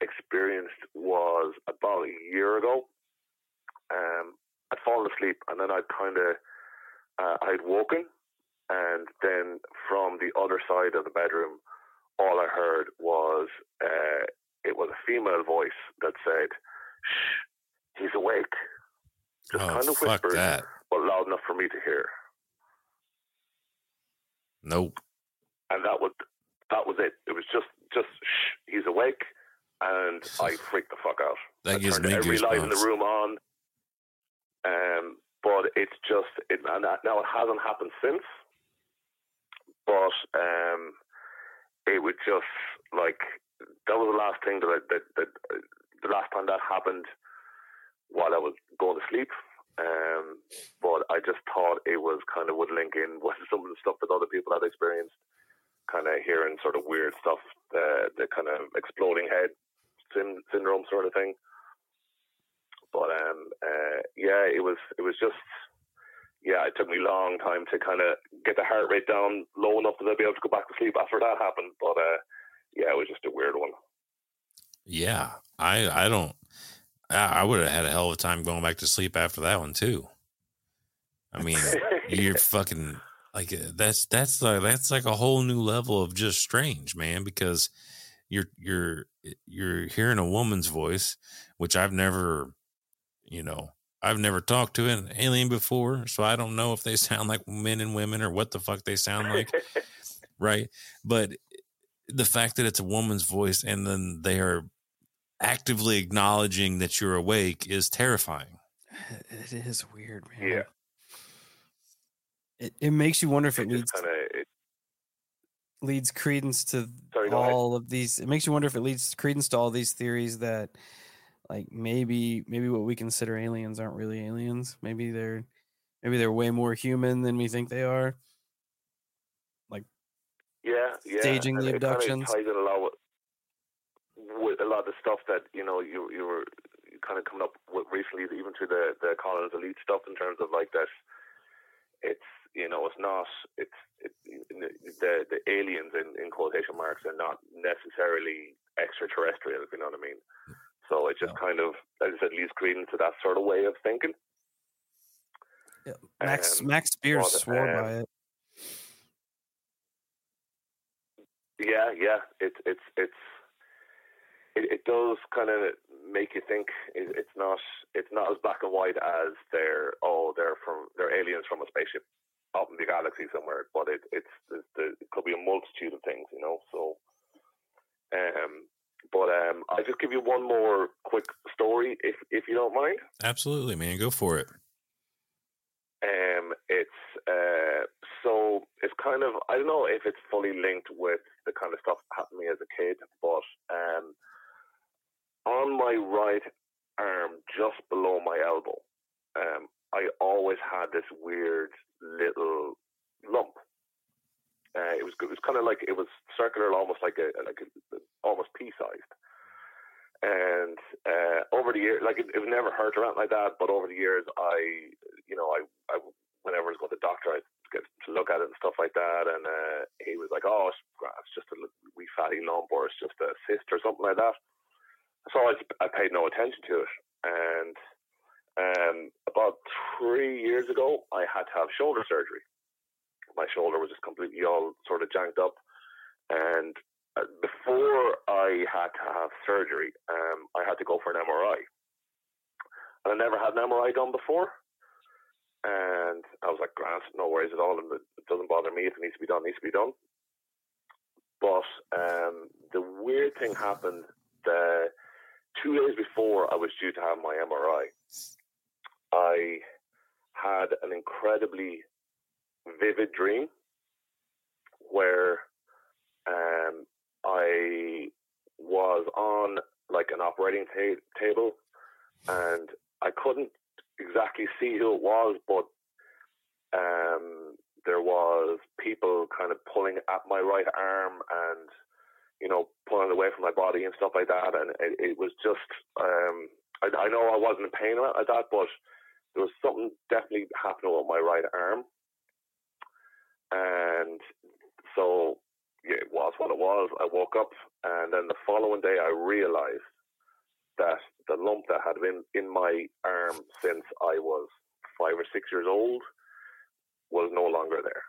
E: experienced was about a year ago. Um, I'd fallen asleep and then I'd kind of, uh, I'd woken and then from the other side of the bedroom, all I heard was, uh, it was a female voice that said, shh, he's awake. Just
B: oh,
E: kind of whispered,
B: that.
E: but loud enough for me to hear.
B: Nope.
E: And that was, that was it. It was just, just, shh, he's awake. And I freaked the fuck out.
B: That
E: I
B: gives
E: turned
B: me
E: every light in the room on. Um, but it's just it, and that- now it hasn't happened since. But um, it would just like that was the last thing that, I, that that the last time that happened while I was going to sleep. Um, but I just thought it was kind of would link in with some of the stuff that other people had experienced, kind of hearing sort of weird stuff, uh, the kind of exploding head syn- syndrome sort of thing. But um, uh, yeah, it was it was just yeah, it took me a long time to kind of get the heart rate down low enough that I'd be able to go back to sleep after that happened. But uh, yeah, it was just a weird one.
B: Yeah, I I don't. I, I would have had a hell of a time going back to sleep after that one too. I mean, you're fucking like uh, that's that's like that's like a whole new level of just strange, man. Because you're you're you're hearing a woman's voice, which I've never, you know, I've never talked to an alien before, so I don't know if they sound like men and women or what the fuck they sound like, right? But the fact that it's a woman's voice and then they are actively acknowledging that you're awake is terrifying.
A: It is weird, man.
E: Yeah.
A: It, it makes you wonder if it
E: It
A: leads
E: kind of it,
A: leads credence to
E: Sorry,
A: all of these. It makes you wonder if it leads credence to all these theories that, like maybe maybe what we consider aliens aren't really aliens. Maybe they're maybe they're way more human than we think they are.
E: Like yeah, yeah.
A: staging
E: and
A: the
E: it kinda
A: abductions.
E: ties in a lot with, with a lot of the stuff that you know you you were kind of coming up with recently, even through the the Collins Elite stuff in terms of like that. It's you know it's not it's it, the the aliens in, in quotation marks are not necessarily extraterrestrial. If you know what I mean. So it just
A: No.
E: kind of, as I said, leads credence to that sort of way of thinking.
A: Yeah, Max
E: Um,
A: Max Spiers
E: well,
A: swore
E: um,
A: by it.
E: Yeah, yeah. It's it's it's it, it does kind of make you think. It, it's not it's not as black and white as they're oh they're from they're aliens from a spaceship out in the galaxy somewhere. But it it's the, it could be a multitude of things, you know. So, um, but um, I'll just give you one more quick story if if you don't mind.
B: Absolutely, man. Go for it.
E: Um, it's uh, so it's kind of I don't know if it's fully linked with the kind of stuff that happened to me as a kid, but um, on my right arm, just below my elbow, um, I always had this weird little lump. Uh, it was it was kind of like it was circular, almost like a like a, almost pea sized. And uh, over the years, like it, it was never hurt anything like that. But over the years, I, you know, I, I whenever I was going to the doctor, I get to look at it and stuff like that. And uh, he was like, "Oh, it's, it's just a wee fatty lump, or it's just a cyst or something like that." So I, I paid no attention to it. And um, about three years ago, I had to have shoulder surgery. My shoulder was just completely all sort of janked up, and uh, before I had to have surgery, um, I had to go for an MRI. And I never had an MRI done before. And I was like, Grant, no worries at all. And it doesn't bother me. If it needs to be done, it needs to be done. But um, the weird thing happened the two days before I was due to have my MRI. I had an incredibly vivid dream where um, I was on like an operating ta- table, and I couldn't exactly see who it was, but um, there was people kind of pulling at my right arm and you know pulling away from my body and stuff like that, and it, it was just um, I, I know I wasn't in pain at that, but there was something definitely happening with my right arm, and so yeah, it was what it was. I woke up, and then the following day, I realized that the lump that had been in my arm since I was five or six years old was no longer there.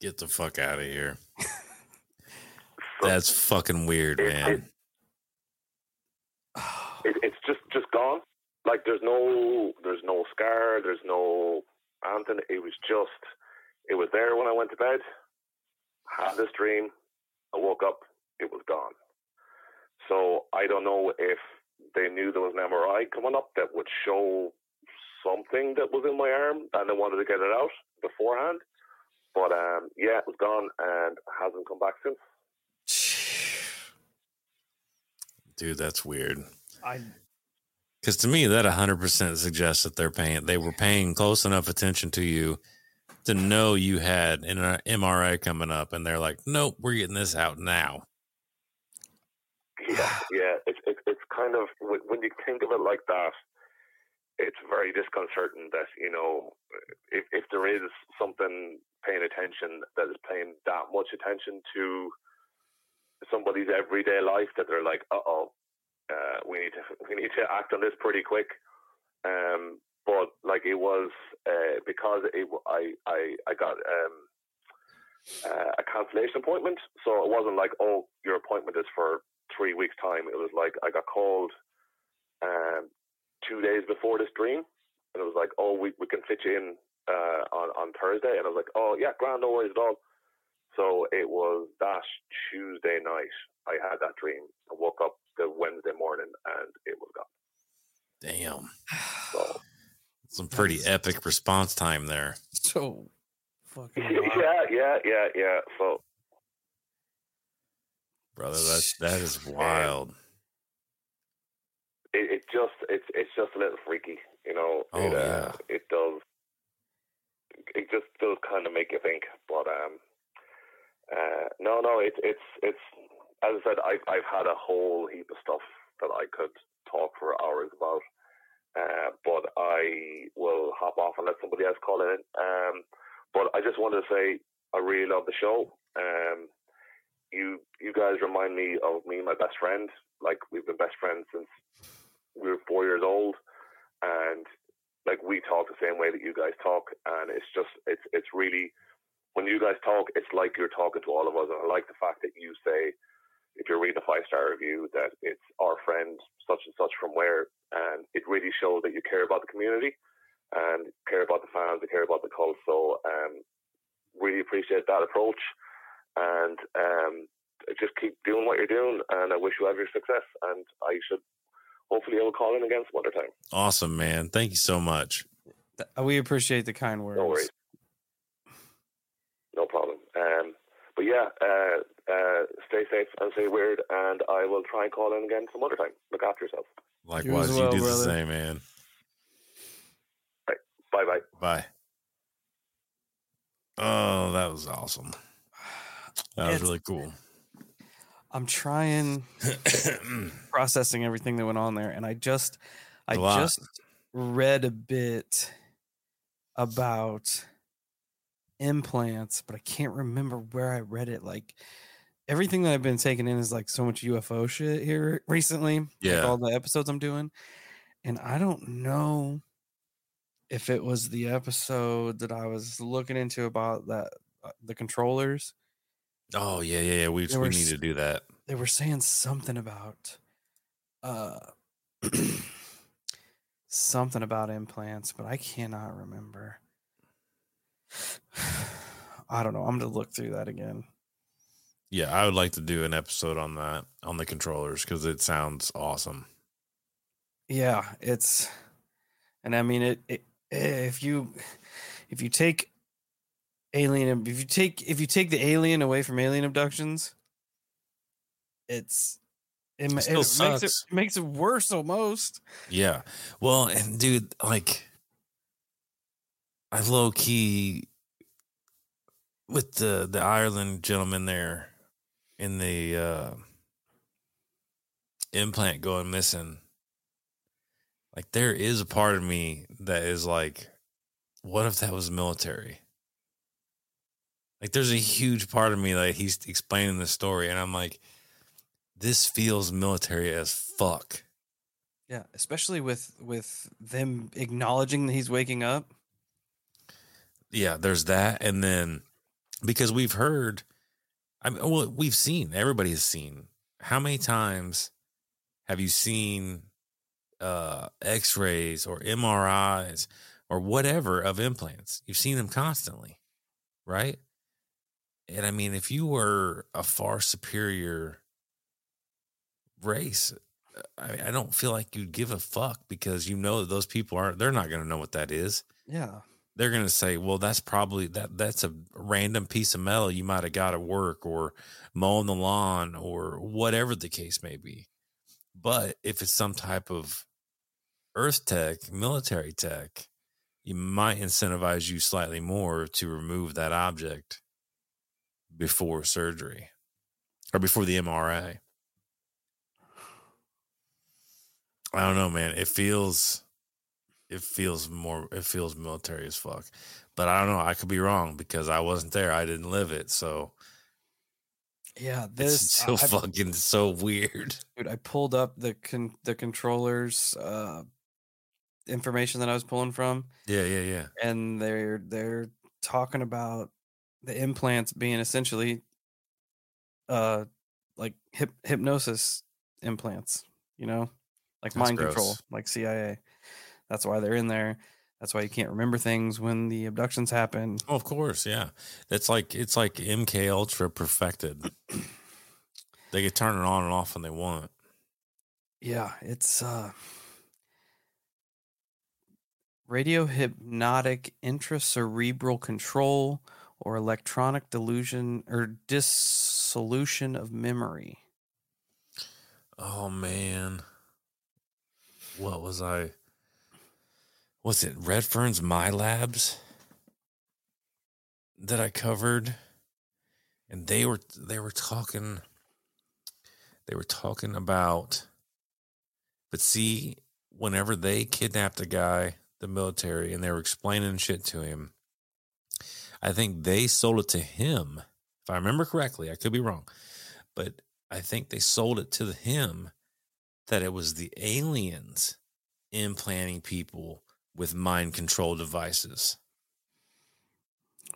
B: Get the fuck out of here.
E: So
B: That's fucking weird,
E: it-
B: man.
E: it, it's just just gone. Like there's no there's no scar, there's no anything. It was just it was there when I went to bed. Had this dream. I woke up. It was gone. So I don't know if they knew there was an MRI coming up that would show something that was in my arm, and they wanted to get it out beforehand. But um, yeah, it was gone and hasn't come back since.
B: Dude, that's weird.
A: I
B: Because to me, that 100% suggests that they're paying, they were paying close enough attention to you to know you had an uh, MRI coming up. And they're like, nope, we're getting this out now.
E: Yeah, yeah. It's it's it's kind of when when you think of it like that, it's very disconcerting that you know if if there is something paying attention that is paying that much attention to somebody's everyday life that they're like, uh oh, uh, we need to we need to act on this pretty quick. Um, but like it was uh, because it, I I I got um uh, a cancellation appointment, so it wasn't like oh your appointment is for three weeks time. It was like I got called um, two days before this dream, and it was like, oh, we we can fit you in uh, on on Thursday, and I was like, oh yeah, grand, no worries at all. So it was that Tuesday night I had that dream. I woke up the Wednesday morning and it was gone.
B: Damn.
E: So
B: Some pretty
A: That's-
B: epic response time there.
A: So fucking
E: yeah, yeah, yeah, yeah. So
B: Brother, that that is wild.
E: it, it just it's it's just a little freaky, you know.
B: Oh,
E: it, uh,
B: yeah.
E: it does. It just does kind of make you think, but um, uh, no, no, it's it's it's as I said, I I've had a whole heap of stuff that I could talk for hours about, uh, but I will hop off and let somebody else call in. Um, but I just wanted to say I really love the show. Um, you you guys remind me of me and my best friend. Like we've been best friends since we were four years old, and like we talk the same way that you guys talk, and it's just it's it's really when you guys talk, it's like you're talking to all of us, and I like the fact that you say if you're reading a five star review that it's our friend such and such from where, and it really shows that you care about the community and care about the fans, and care about the cult. So um, really appreciate that approach, and um, just keep doing what you're doing, and I wish you every success. And I should hopefully I will call in again some other time.
B: Awesome, man. Thank you so much.
A: We appreciate the kind words.
E: No worries. No problem. Um, but yeah, uh, uh, stay safe and stay weird, and I will try and call in again some other time. Look after yourself.
B: Likewise, you,
A: well,
B: do
A: brother.
B: the same, man.
E: Bye bye.
B: Bye. Oh, that was awesome. That was
A: It's-
B: really cool.
A: I'm trying processing everything that went on there, and I just, I just read a bit about implants, but I can't remember where I read it. Like everything that I've been taking in is like so much UFO shit here recently. like
B: Yeah.
A: all the episodes I'm doing, and I don't know if it was the episode that I was looking into about that uh, the controllers.
B: oh yeah, yeah, yeah. We we
A: were
B: need to do that.
A: they were saying something about uh something about implants but i cannot remember i don't know i'm gonna look through that again
B: Yeah, I would like to do an episode on that on the controllers because it sounds awesome.
A: yeah it's and i mean it, it if you if you take alien if you take if you take the alien away from alien abductions it's it,
B: It
A: it makes it
B: sucks.
A: makes it worse almost
B: Yeah. Well, and dude, like, I low key with the the Ireland gentleman there in the uh implant going missing. Like, there is a part of me that is like, what if that was military? Like, there's a huge part of me like he's explaining the story, and I'm like, this feels military as fuck.
A: Yeah, especially with with them acknowledging that he's waking up.
B: Yeah, there's that, and then because we've heard, I mean, well, we've seen everybody has seen. How many times have you seen uh, X-rays or MRIs or whatever of implants? You've seen them constantly, right? And I mean, if you were a far superior race, I, I don't feel like you'd give a fuck because you know that those people aren't. They're not going to know what that is
A: Yeah,
B: they're going to say, well, that's probably that that's a random piece of metal you might have got at work or mowing the lawn or whatever the case may be. But if it's some type of earth tech, military tech, you might incentivize you slightly more to remove that object before surgery or before the MRI. I don't know, man. It feels it feels more it feels military as fuck. But I don't know. I could be wrong because I wasn't there. I didn't live it. So
A: yeah.
B: it's
A: This
B: still
A: I, I-
B: fucking so weird.
A: dude, I pulled up the con- the controllers uh, information that I was pulling from,
B: Yeah, yeah, yeah.
A: and they're they're talking about the implants being essentially uh like hip- hypnosis implants. You know, like
B: That's
A: mind control, like CIA. That's why they're in there. That's why you can't remember things when the abductions happen.
B: Oh, of course, yeah. It's like it's like MK Ultra perfected. they can turn it on and off when they want.
A: Yeah, it's uh radio hypnotic intracerebral control or electronic delusion or dissolution of memory.
B: Oh man. What was I? Was it Redfern's MILABs that I covered? And they were they were talking they were talking about but see, whenever they kidnapped a guy, the military, and they were explaining shit to him, I think they sold it to him. If I remember correctly, I could be wrong, but I think they sold it to him that it was the aliens implanting people with mind control devices.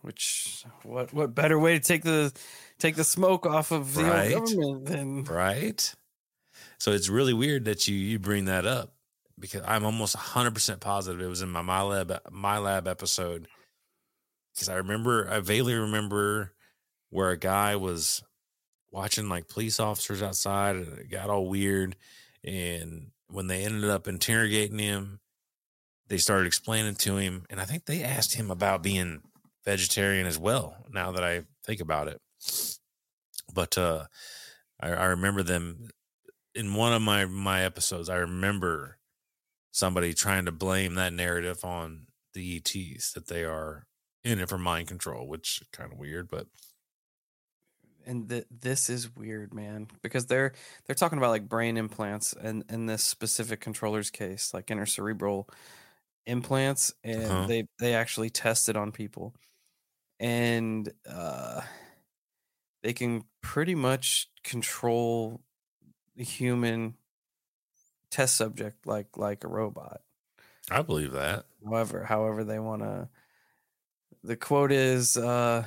A: Which what what better way to take the take the smoke off of the
B: Right.
A: old government than
B: Right? So it's really weird that you you bring that up because I'm almost 100% positive it was in my my lab my lab episode because I remember I vaguely remember where a guy was watching like police officers outside and it got all weird and when they ended up interrogating him they started explaining to him and I think they asked him about being vegetarian as well now that I think about it but uh I, I remember them in one of my my episodes. I remember somebody trying to blame that narrative on the ETs that they are in it for mind control, which kind of weird, but
A: and th- this is weird, man, because they're they're talking about like brain implants and in this specific controller's case, like intercerebral implants, and
B: Uh-huh.
A: they they actually tested on people, and uh, they can pretty much control the human test subject like like a robot.
B: I believe that.
A: However, however they want to. The quote is uh,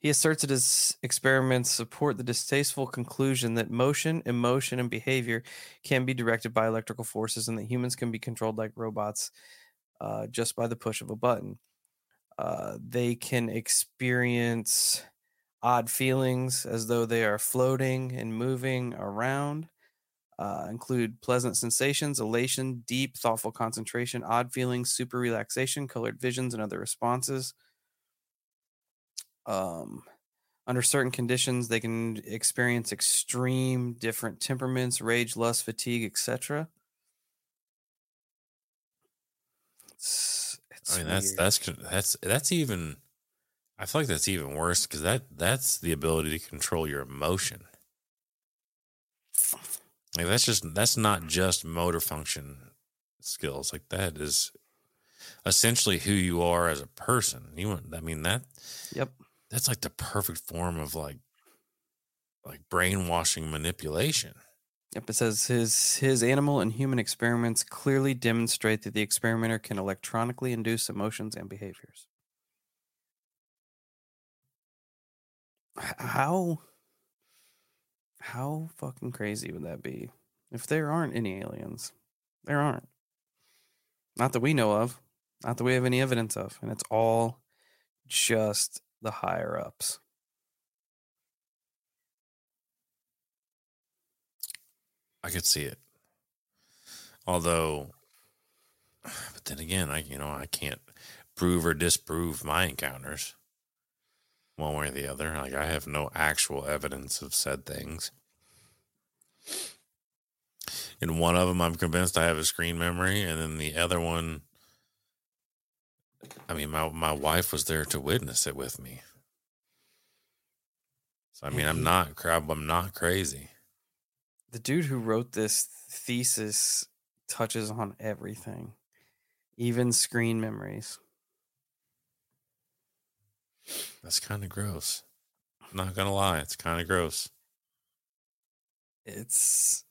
A: He asserts that his experiments support the distasteful conclusion that motion, emotion, and behavior can be directed by electrical forces and that humans can be controlled like robots uh, just by the push of a button. Uh, they can experience odd feelings as though they are floating and moving around uh, include pleasant sensations, elation, deep, thoughtful concentration, odd feelings, super relaxation, colored visions, and other responses. Um, under certain conditions, they can experience extreme different temperaments, rage, lust, fatigue, etc. It's, it's
B: I mean, that's
A: weird.
B: that's con- that's that's even. I feel like that's even worse because that that's the ability to control your emotion. Like that's just that's not just motor function skills. Like that is essentially who you are as a person. You want, I mean that
A: Yep.
B: That's like the perfect form of like like brainwashing manipulation.
A: Yep, it says his his animal and human experiments clearly demonstrate that the experimenter can electronically induce emotions and behaviors. How how fucking crazy would that be if there aren't any aliens? There aren't. Not that we know of, not that we have any evidence of, and it's all just the higher ups.
B: I could see it. Although, but then again, I you know I can't prove or disprove my encounters one way or the other. Like I have no actual evidence of said things. In one of them, I'm convinced I have a screen memory, and then the other one, I mean, my my wife was there to witness it with me. So I mean, I'm not crap. I'm not crazy.
A: the dude who wrote this thesis touches on everything, even screen memories.
B: That's kind of gross. I'm not gonna lie, it's kind of gross.
A: It's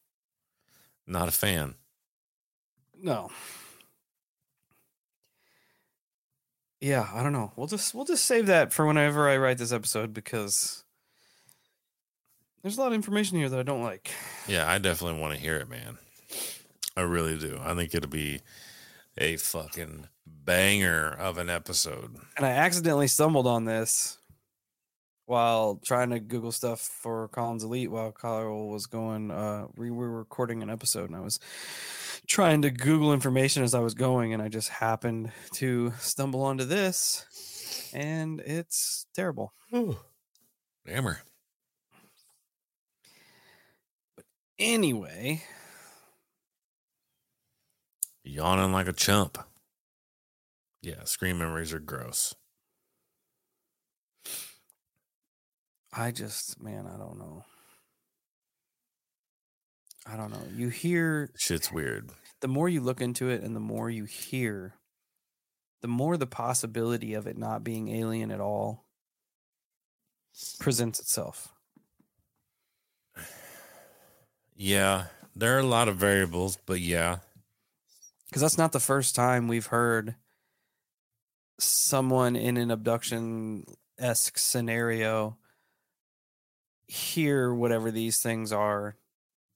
B: Not a fan.
A: no. Yeah, I don't know. We'll just we'll just save that for whenever I write this episode because there's a lot of information here that I don't like.
B: Yeah, I definitely want to hear it, man. I really do. I think it'll be a fucking banger of an episode.
A: And I accidentally stumbled on this while trying to Google stuff for Collins Elite while Kyle was going. Uh, we were recording an episode, and I was trying to Google information as I was going, and I just happened to stumble onto this, and it's terrible.
B: Dammer.
A: But anyway,
B: Yawning like a chump. Yeah, screen memories are gross.
A: I just, man, I don't know. I don't know. You hear
B: Shit's weird.
A: the more you look into it and the more you hear, the more the possibility of it not being alien at all presents itself.
B: Yeah, there are a lot of variables, but yeah.
A: Because that's not the first time we've heard someone in an abduction esque scenario hear whatever these things are,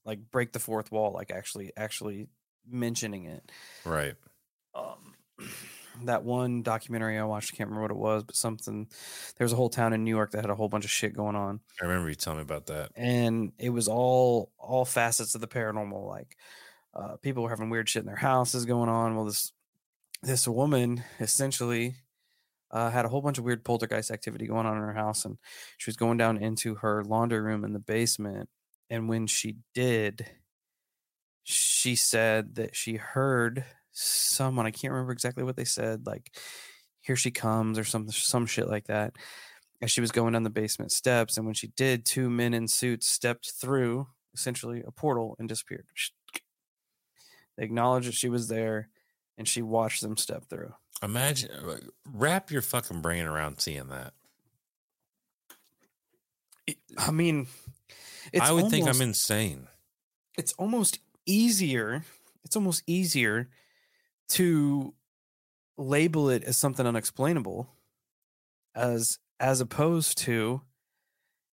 A: like break the fourth wall, like actually actually mentioning it.
B: Right.
A: um that one documentary I watched, I can't remember what it was, but something there was a whole town in New York that had a whole bunch of shit going on.
B: I remember you telling me about that.
A: And it was all all facets of the paranormal. Like uh people were having weird shit in their houses going on. Well this this woman essentially uh, had a whole bunch of weird poltergeist activity going on in her house and she was going down into her laundry room in the basement and when she did she said that she heard someone i can't remember exactly what they said like here she comes or some some shit like that as she was going down the basement steps and when she did two men in suits stepped through essentially a portal and disappeared. They acknowledged that she was there and she watched them step through
B: Imagine, wrap your fucking brain around seeing that.
A: i mean it's
B: I would think I'm insane.
A: it's almost easier it's almost easier to label it as something unexplainable as as opposed to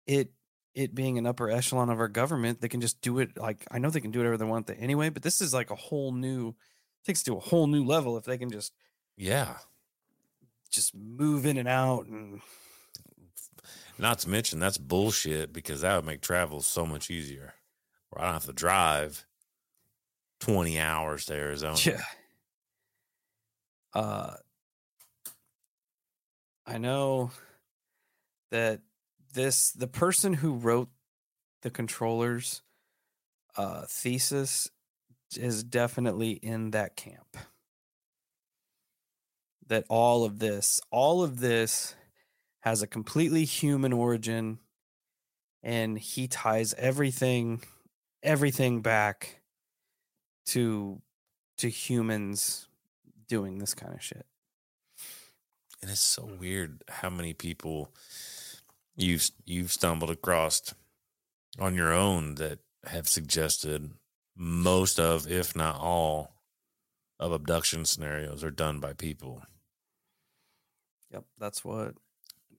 A: it it being an upper echelon of our government they can just do it like i know they can do whatever they want anyway but this is like a whole new takes to a whole new level if they can just
B: Yeah.
A: just move in and out and
B: Not to mention that's bullshit because that would make travel so much easier. Where I don't have to drive 20 hours to Arizona.
A: Yeah. Uh I know that this the person who wrote the controllers uh thesis is definitely in that camp. That all of this, all of this has a completely human origin and he ties everything everything back to to humans doing this kind of shit.
B: And it's so weird how many people you've you've stumbled across on your own that have suggested most of, if not all, of abduction scenarios are done by people.
A: Yep, that's what.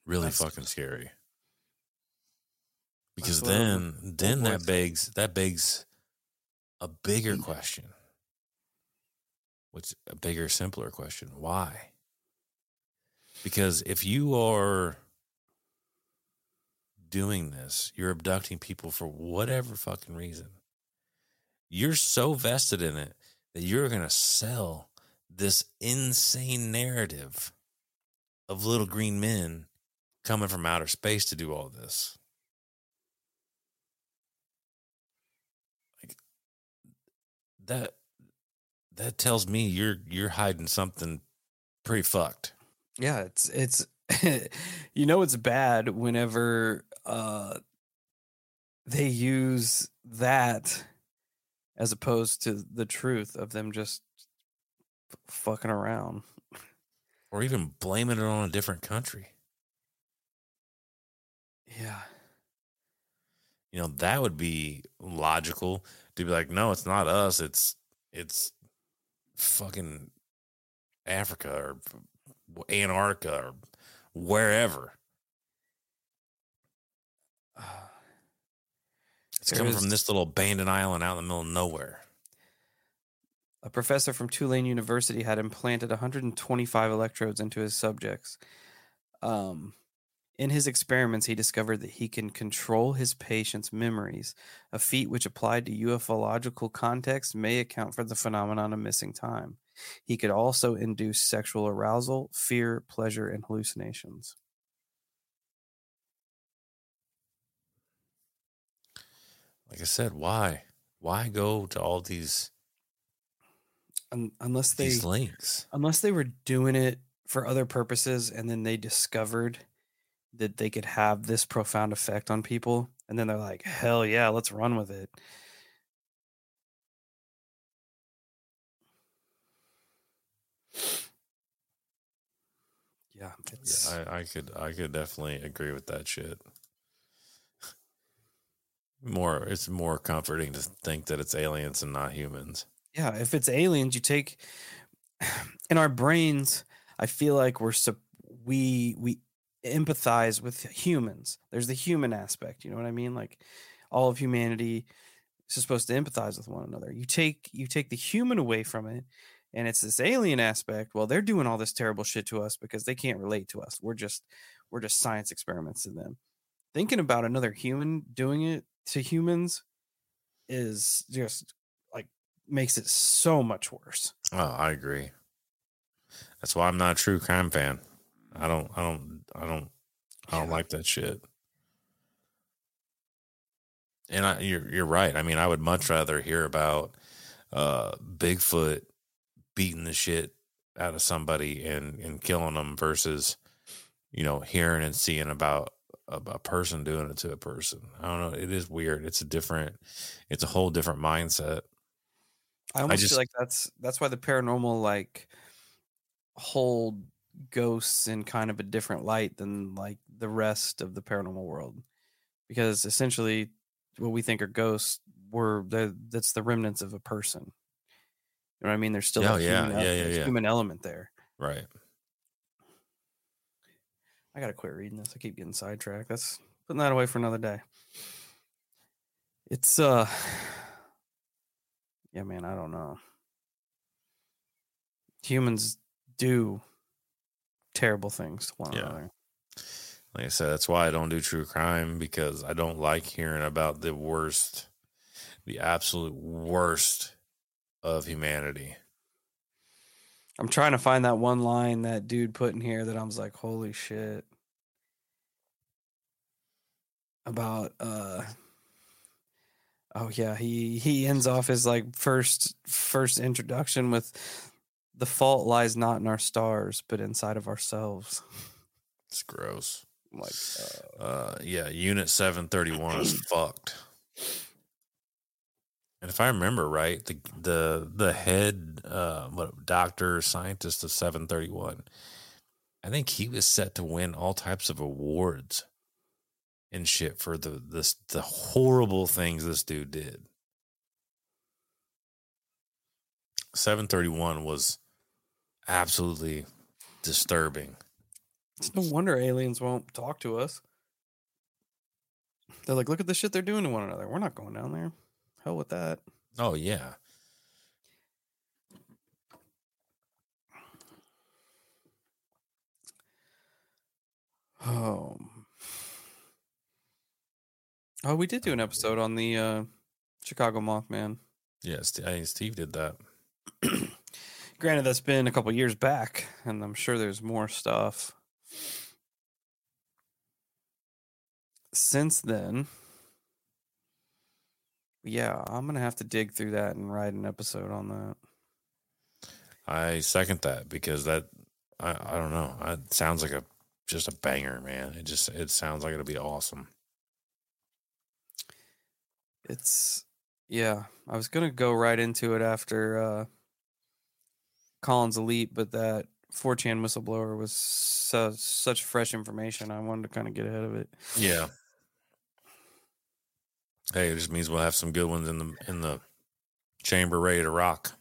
B: Really
A: That's-
B: fucking scary. Because
A: what I'm-
B: then then that begs that begs a bigger mm. question. What's a bigger, simpler question? Why? Because if you are doing this, you're abducting people for whatever fucking reason. You're so vested in it that you're going to sell this insane narrative of little green men coming from outer space to do all this. Like that that tells me you're you're hiding something pretty fucked.
A: Yeah, it's it's you know it's bad whenever uh they use that as opposed to the truth of them just fucking around.
B: Or even blaming it on a different country.
A: Yeah.
B: You know, that would be logical to be like, no, it's not us, it's it's fucking Africa or Antarctica or wherever. It's
A: There
B: coming from this little abandoned island out in the middle of nowhere.
A: A professor from Tulane University had implanted 125 electrodes into his subjects. Um, in his experiments, he discovered that he can control his patient's memories, a feat which, applied to ufological context, may account for the phenomenon of missing time. He could also induce sexual arousal, fear, pleasure, and hallucinations.
B: Like I said, why? Why go to all these
A: Un- unless they
B: these links?
A: unless they were doing it for other purposes and then they discovered that they could have this profound effect on people and then they're like hell yeah let's run with it yeah
B: Yeah, I, I could I could definitely agree with that shit. More it's more comforting to think that it's aliens and not humans.
A: Yeah if it's aliens you take in our brains i feel like we're we we empathize with humans. There's the human aspect you know what i mean? Like all of humanity is supposed to empathize with one another. You take you take the human away from it and it's this alien aspect well they're doing all this terrible shit to us because they can't relate to us. We're just we're just science experiments to them. Thinking about another human doing it to humans is just makes it so much worse
B: Oh, I agree. That's why I'm not a true crime fan. I don't I don't I don't I don't
A: Yeah.
B: like that shit. And I, you're you're right. I mean, I would much rather hear about uh, Bigfoot beating the shit out of somebody and and killing them versus you know hearing and seeing about a, a person doing it to a person. I don't know. It is weird. It's a different. It's a whole different mindset.
A: I almost
B: just-
A: feel like that's that's why the paranormal like hold ghosts in kind of a different light than like the rest of the paranormal world, because essentially what we think are ghosts were that's the remnants of a person. You know what I mean? There's still
B: Yeah,
A: that
B: yeah,
A: human,
B: yeah, yeah, yeah.
A: human element there.
B: Right.
A: I gotta quit reading this. I keep getting sidetracked. That's putting that away for another day. It's uh yeah, man, I don't know. Humans do terrible things to one
B: Yeah.
A: another.
B: Like I said, that's why I don't do true crime because I don't like hearing about the worst, the absolute worst of humanity.
A: I'm trying to find that one line that dude put in here that I was like, holy shit. About uh oh yeah, he he ends off his like first first introduction with the fault lies not in our stars, but inside of ourselves.
B: It's gross.
A: I'm like, uh,
B: Uh, yeah, Unit 731 is fucked. And if I remember right, the the the head uh, what doctor scientist of 731, I think he was set to win all types of awards and shit for the this the horrible things this dude did. 731 was absolutely disturbing.
A: it's no wonder aliens won't talk to us. They're like, look at the shit they're doing to one another. We're not going down there. Hell with that.
B: Oh yeah.
A: Oh. Oh, we did do an episode on the uh, Chicago Mothman.
B: Yes, I think Steve did that.
A: Granted, that's been a couple years back, and I'm sure there's more stuff since then. Yeah, I'm gonna have to dig through that and write an episode on that.
B: I second that because that I, I don't know. It sounds like a just a banger, man. It just it sounds like it'll be awesome.
A: It's yeah. I was gonna go right into it after uh Collins Elite, but that 4chan whistleblower was su- such fresh information. I wanted to kind of get ahead of it.
B: Yeah. Hey, it just means we'll have some good ones in the in the chamber ready to rock.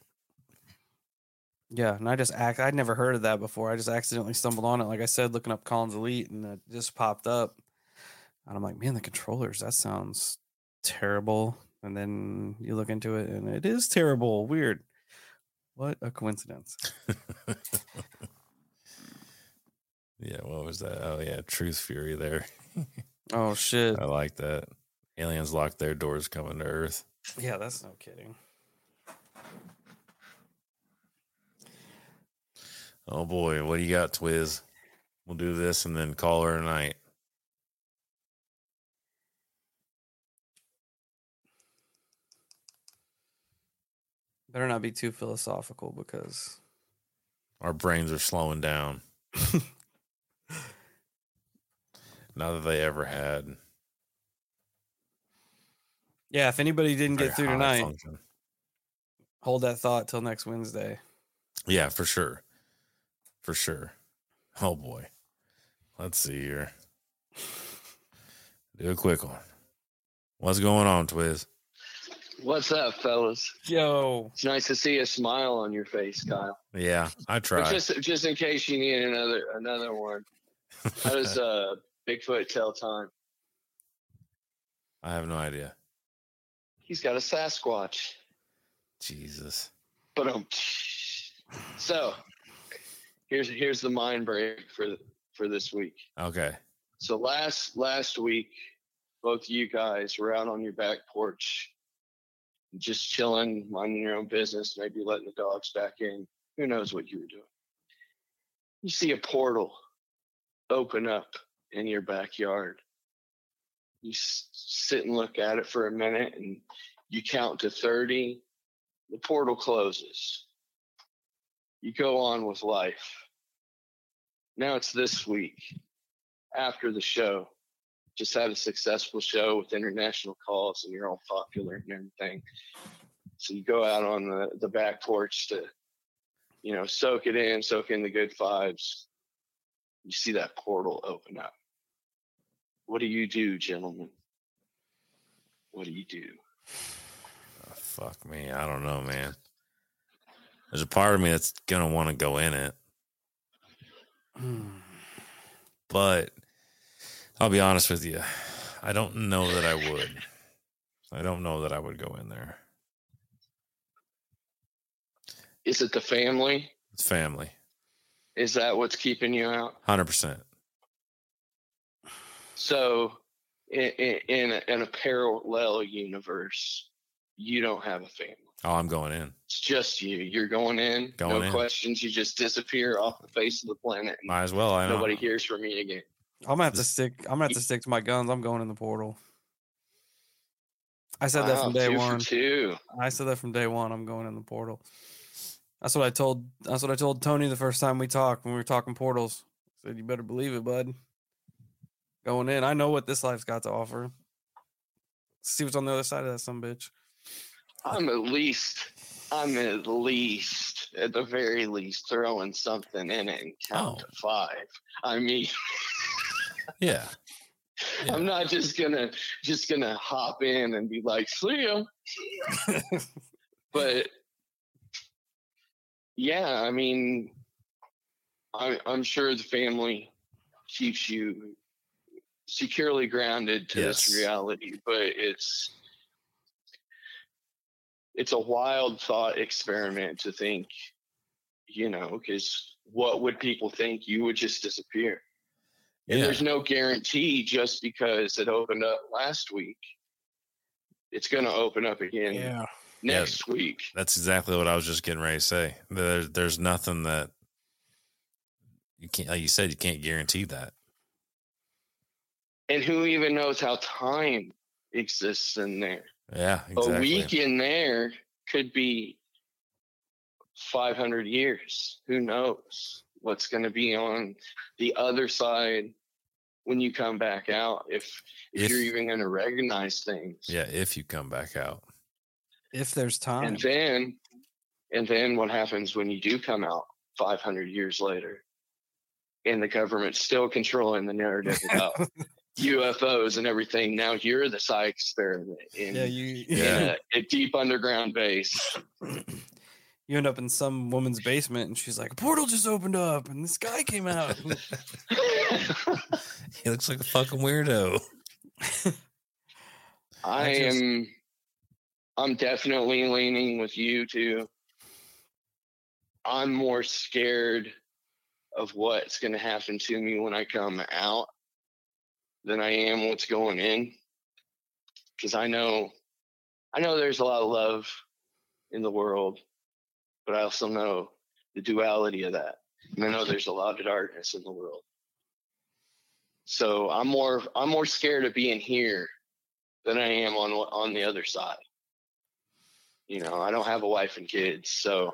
A: Yeah, and I just act. I'd never heard of that before. I just accidentally stumbled on it. Like I said, looking up Collins Elite, and it just popped up. And I'm like, man, the controllers. That sounds terrible. And then you look into it, and it is terrible. Weird. What a coincidence.
B: Yeah, what was that? Oh yeah, Truth Fury there.
A: Oh shit.
B: I like that. Aliens lock their doors coming to Earth.
A: Yeah, that's no kidding.
B: Oh boy, what do you got, Twiz? We'll do this and then call her tonight.
A: Better not be too philosophical because
B: Our brains are slowing down. Not that they ever had.
A: yeah, if anybody didn't
B: very
A: get through tonight,
B: function.
A: hold that thought till next Wednesday.
B: Yeah, for sure. For sure. Oh boy. Let's see here. Do a quick one. What's going on, Twiz?
D: What's up, fellas?
A: Yo,
D: It's nice to see a smile on your face, Kyle.
B: Yeah, I
D: But
B: tried.
D: just just in case you need another another one. How does uh Bigfoot tell time?
B: I have no idea.
D: He's got a Sasquatch.
B: Jesus.
D: But um so here's here's the mind break for for this week.
B: Okay.
D: So last last week, both of you guys were out on your back porch, just chilling, minding your own business, maybe letting the dogs back in. Who knows what you were doing? You see a portal open up in your backyard. You s- sit and look at it for a minute, and you count to thirty. The portal closes. You go on with life. Now it's this week after the show. Just had a successful show with international calls, and you're all popular and everything. So you go out on the, the back porch to, you know, soak it in, soak in the good vibes. You see that portal open up. What do you do, gentlemen? What do you do?
B: Oh, fuck me. I don't know, man. There's a part of me that's gonna want to go in it, hmm. but I'll be honest with you. I don't know that I would. I don't know that I would go in there.
D: Is it the family?
B: It's family.
D: Is that what's keeping you out?
B: Hundred percent.
D: So, in, in, a, in a parallel universe, you don't have a family.
B: Oh, I'm going in.
D: It's just you. You're going in,
B: Going
D: no
B: in.
D: questions. You just disappear off the face of the planet.
B: Might as well. I know.
D: nobody hears from you again.
A: I'm gonna have to stick. I'm gonna have to stick to my guns. I'm going in the portal. I said that
D: Wow,
A: from day one.
D: two.
A: I said that from day one. I'm going in the portal. That's what I told. That's what I told Tony the first time we talked when we were talking portals. I said you better believe it, bud. Going in, I know what this life's got to offer. See what's on the other side of that some bitch.
D: I'm at least, I'm at least, at the very least, throwing something in it and count
B: Oh.
D: to five. I mean,
B: Yeah. Yeah.
D: I'm not just gonna just gonna hop in and be like, see ya. but yeah, I mean, I, I'm sure the family keeps you securely grounded to this reality, but it's it's a wild thought experiment to think, you know, because what would people think? You would just disappear. And
B: Yeah.
D: there's no guarantee just because it opened up last week, it's going to open up again next week.
B: That's exactly what I was just getting ready to say. There, there's nothing that you can't, like you said, you can't guarantee that.
D: And who even knows how time exists in there?
B: Yeah, exactly.
D: A week in there could be 500 years. Who knows what's going to be on the other side when you come back out? If if,
B: If-
D: you're even going to recognize things.
B: Yeah, if you come back out.
A: If there's time,
D: And then, and then what happens when you do come out 500 years later, and the government's still controlling the narrative about UFOs and everything? Now you're the sci experiment in,
A: yeah, you
D: in a, a deep underground base.
A: you end up in some woman's basement, and she's like, "A portal just opened up, and this guy came out."
B: he looks like a fucking weirdo.
D: I,
A: I just-
D: am. I'm definitely leaning with you too. I'm more scared of what's going to happen to me when I come out than I am what's going in. Because I know, I know there's a lot of love in the world, but I also know the duality of that, and I know there's a lot of darkness in the world. So I'm more, I'm more scared of being here than I am on on the other side. You know, I don't have a wife and kids, so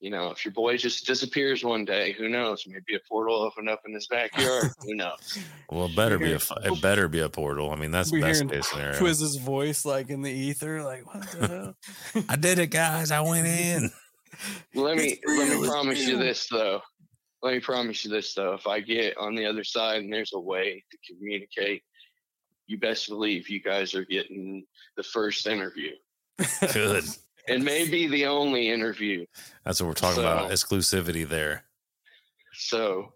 D: you know, if your boy just disappears one day, who knows? Maybe a portal opened up in his backyard. who knows?
B: Well, it better be a it better be a portal. I mean, that's
A: We're
B: best
A: hearing
B: case scenario.
A: Twiz's voice like in the ether, like what the hell?
B: I did it, guys. I went in.
D: Let me
A: It's
D: let me
A: it's
D: promise you this though. Let me promise you this though. If I get on the other side and there's a way to communicate, you best believe you guys are getting the first interview.
B: Good.
D: And maybe the only interview.
B: That's what we're talking about exclusivity there.
D: So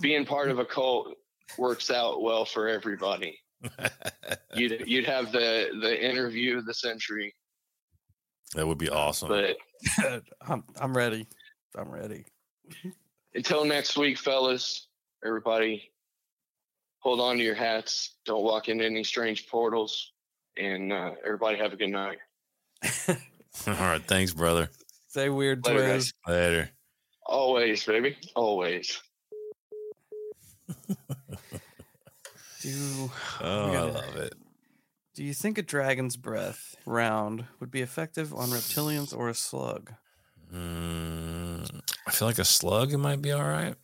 D: being part of a cult works out well for everybody. You'd you'd have the the interview of the century,
B: That would be awesome.
D: but
A: I'm I'm ready. I'm ready.
D: until next week, fellas, everybody, hold on to your hats. Don't walk into any strange portals. And uh, everybody have a good night.
B: All right. Thanks, brother.
A: Say weird
D: Later,
A: Twiz.
D: guys.
B: Later.
D: Always, baby. Always.
A: Do
B: Oh, I
A: gotta-
B: love it.
A: do you think a dragon's breath round would be effective on reptilians or a slug?
B: Mm, I feel like a slug. It might be all right.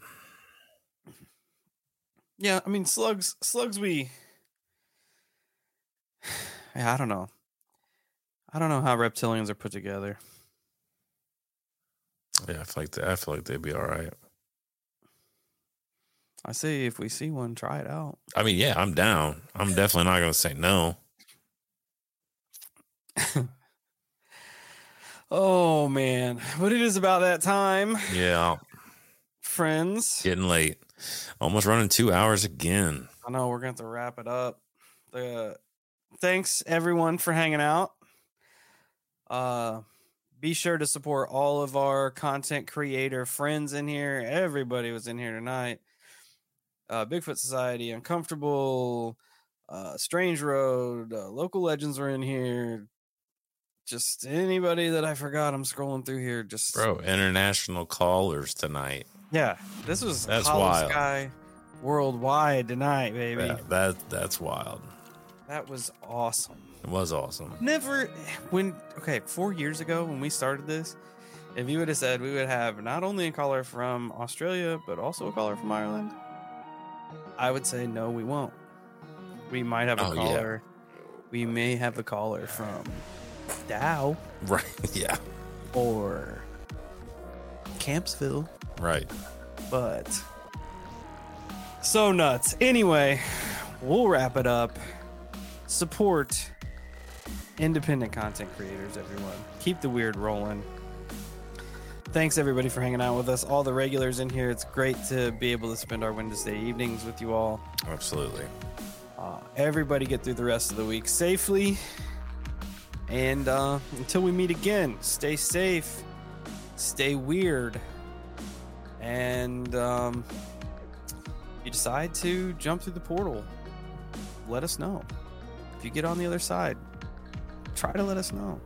A: Yeah, I mean slugs slugs we Yeah, I don't know. I don't know how reptilians are put together.
B: Yeah, I feel like they, I feel like they'd be all right.
A: I say if we see one, try it out.
B: I mean, yeah, I'm down. I'm definitely not going to say no.
A: Oh man, but it is about that time,
B: Yeah,
A: friends.
B: getting late. Almost running two hours again.
A: I know we're going to wrap it up. Uh, thanks everyone for hanging out. Uh, be sure to support all of our content creator friends in here. Everybody was in here tonight. Uh, Bigfoot Society, Uncomfortable, uh, Strange Road, uh, Local Legends were in here. Just anybody that I forgot, I'm scrolling through here. Just
B: Bro, international callers tonight.
A: yeah, this was
B: That's
A: Hollow
B: wild.
A: Sky worldwide tonight, baby.
B: Yeah, that that's wild.
A: That was awesome.
B: It was awesome.
A: Never when okay, four years ago when we started this, if you would have said we would have not only a caller from Australia but also a caller from Ireland, I would say no, we won't. We might have a
B: Oh, yeah.
A: caller. We may have a caller from Dow
B: Right. Yeah.
A: or Kampsville,
B: Right.
A: but so nuts. Anyway, we'll wrap it up. Support independent content creators, everyone. Keep the weird rolling. Thanks everybody for hanging out with us. All the regulars in here. It's great to be able to spend our Wednesday evenings with you all.
B: Absolutely.
A: Uh, everybody get through the rest of the week safely. And uh, until we meet again, stay safe, stay weird, and um, if you decide to jump through the portal, let us know. If you get on the other side, try to let us know.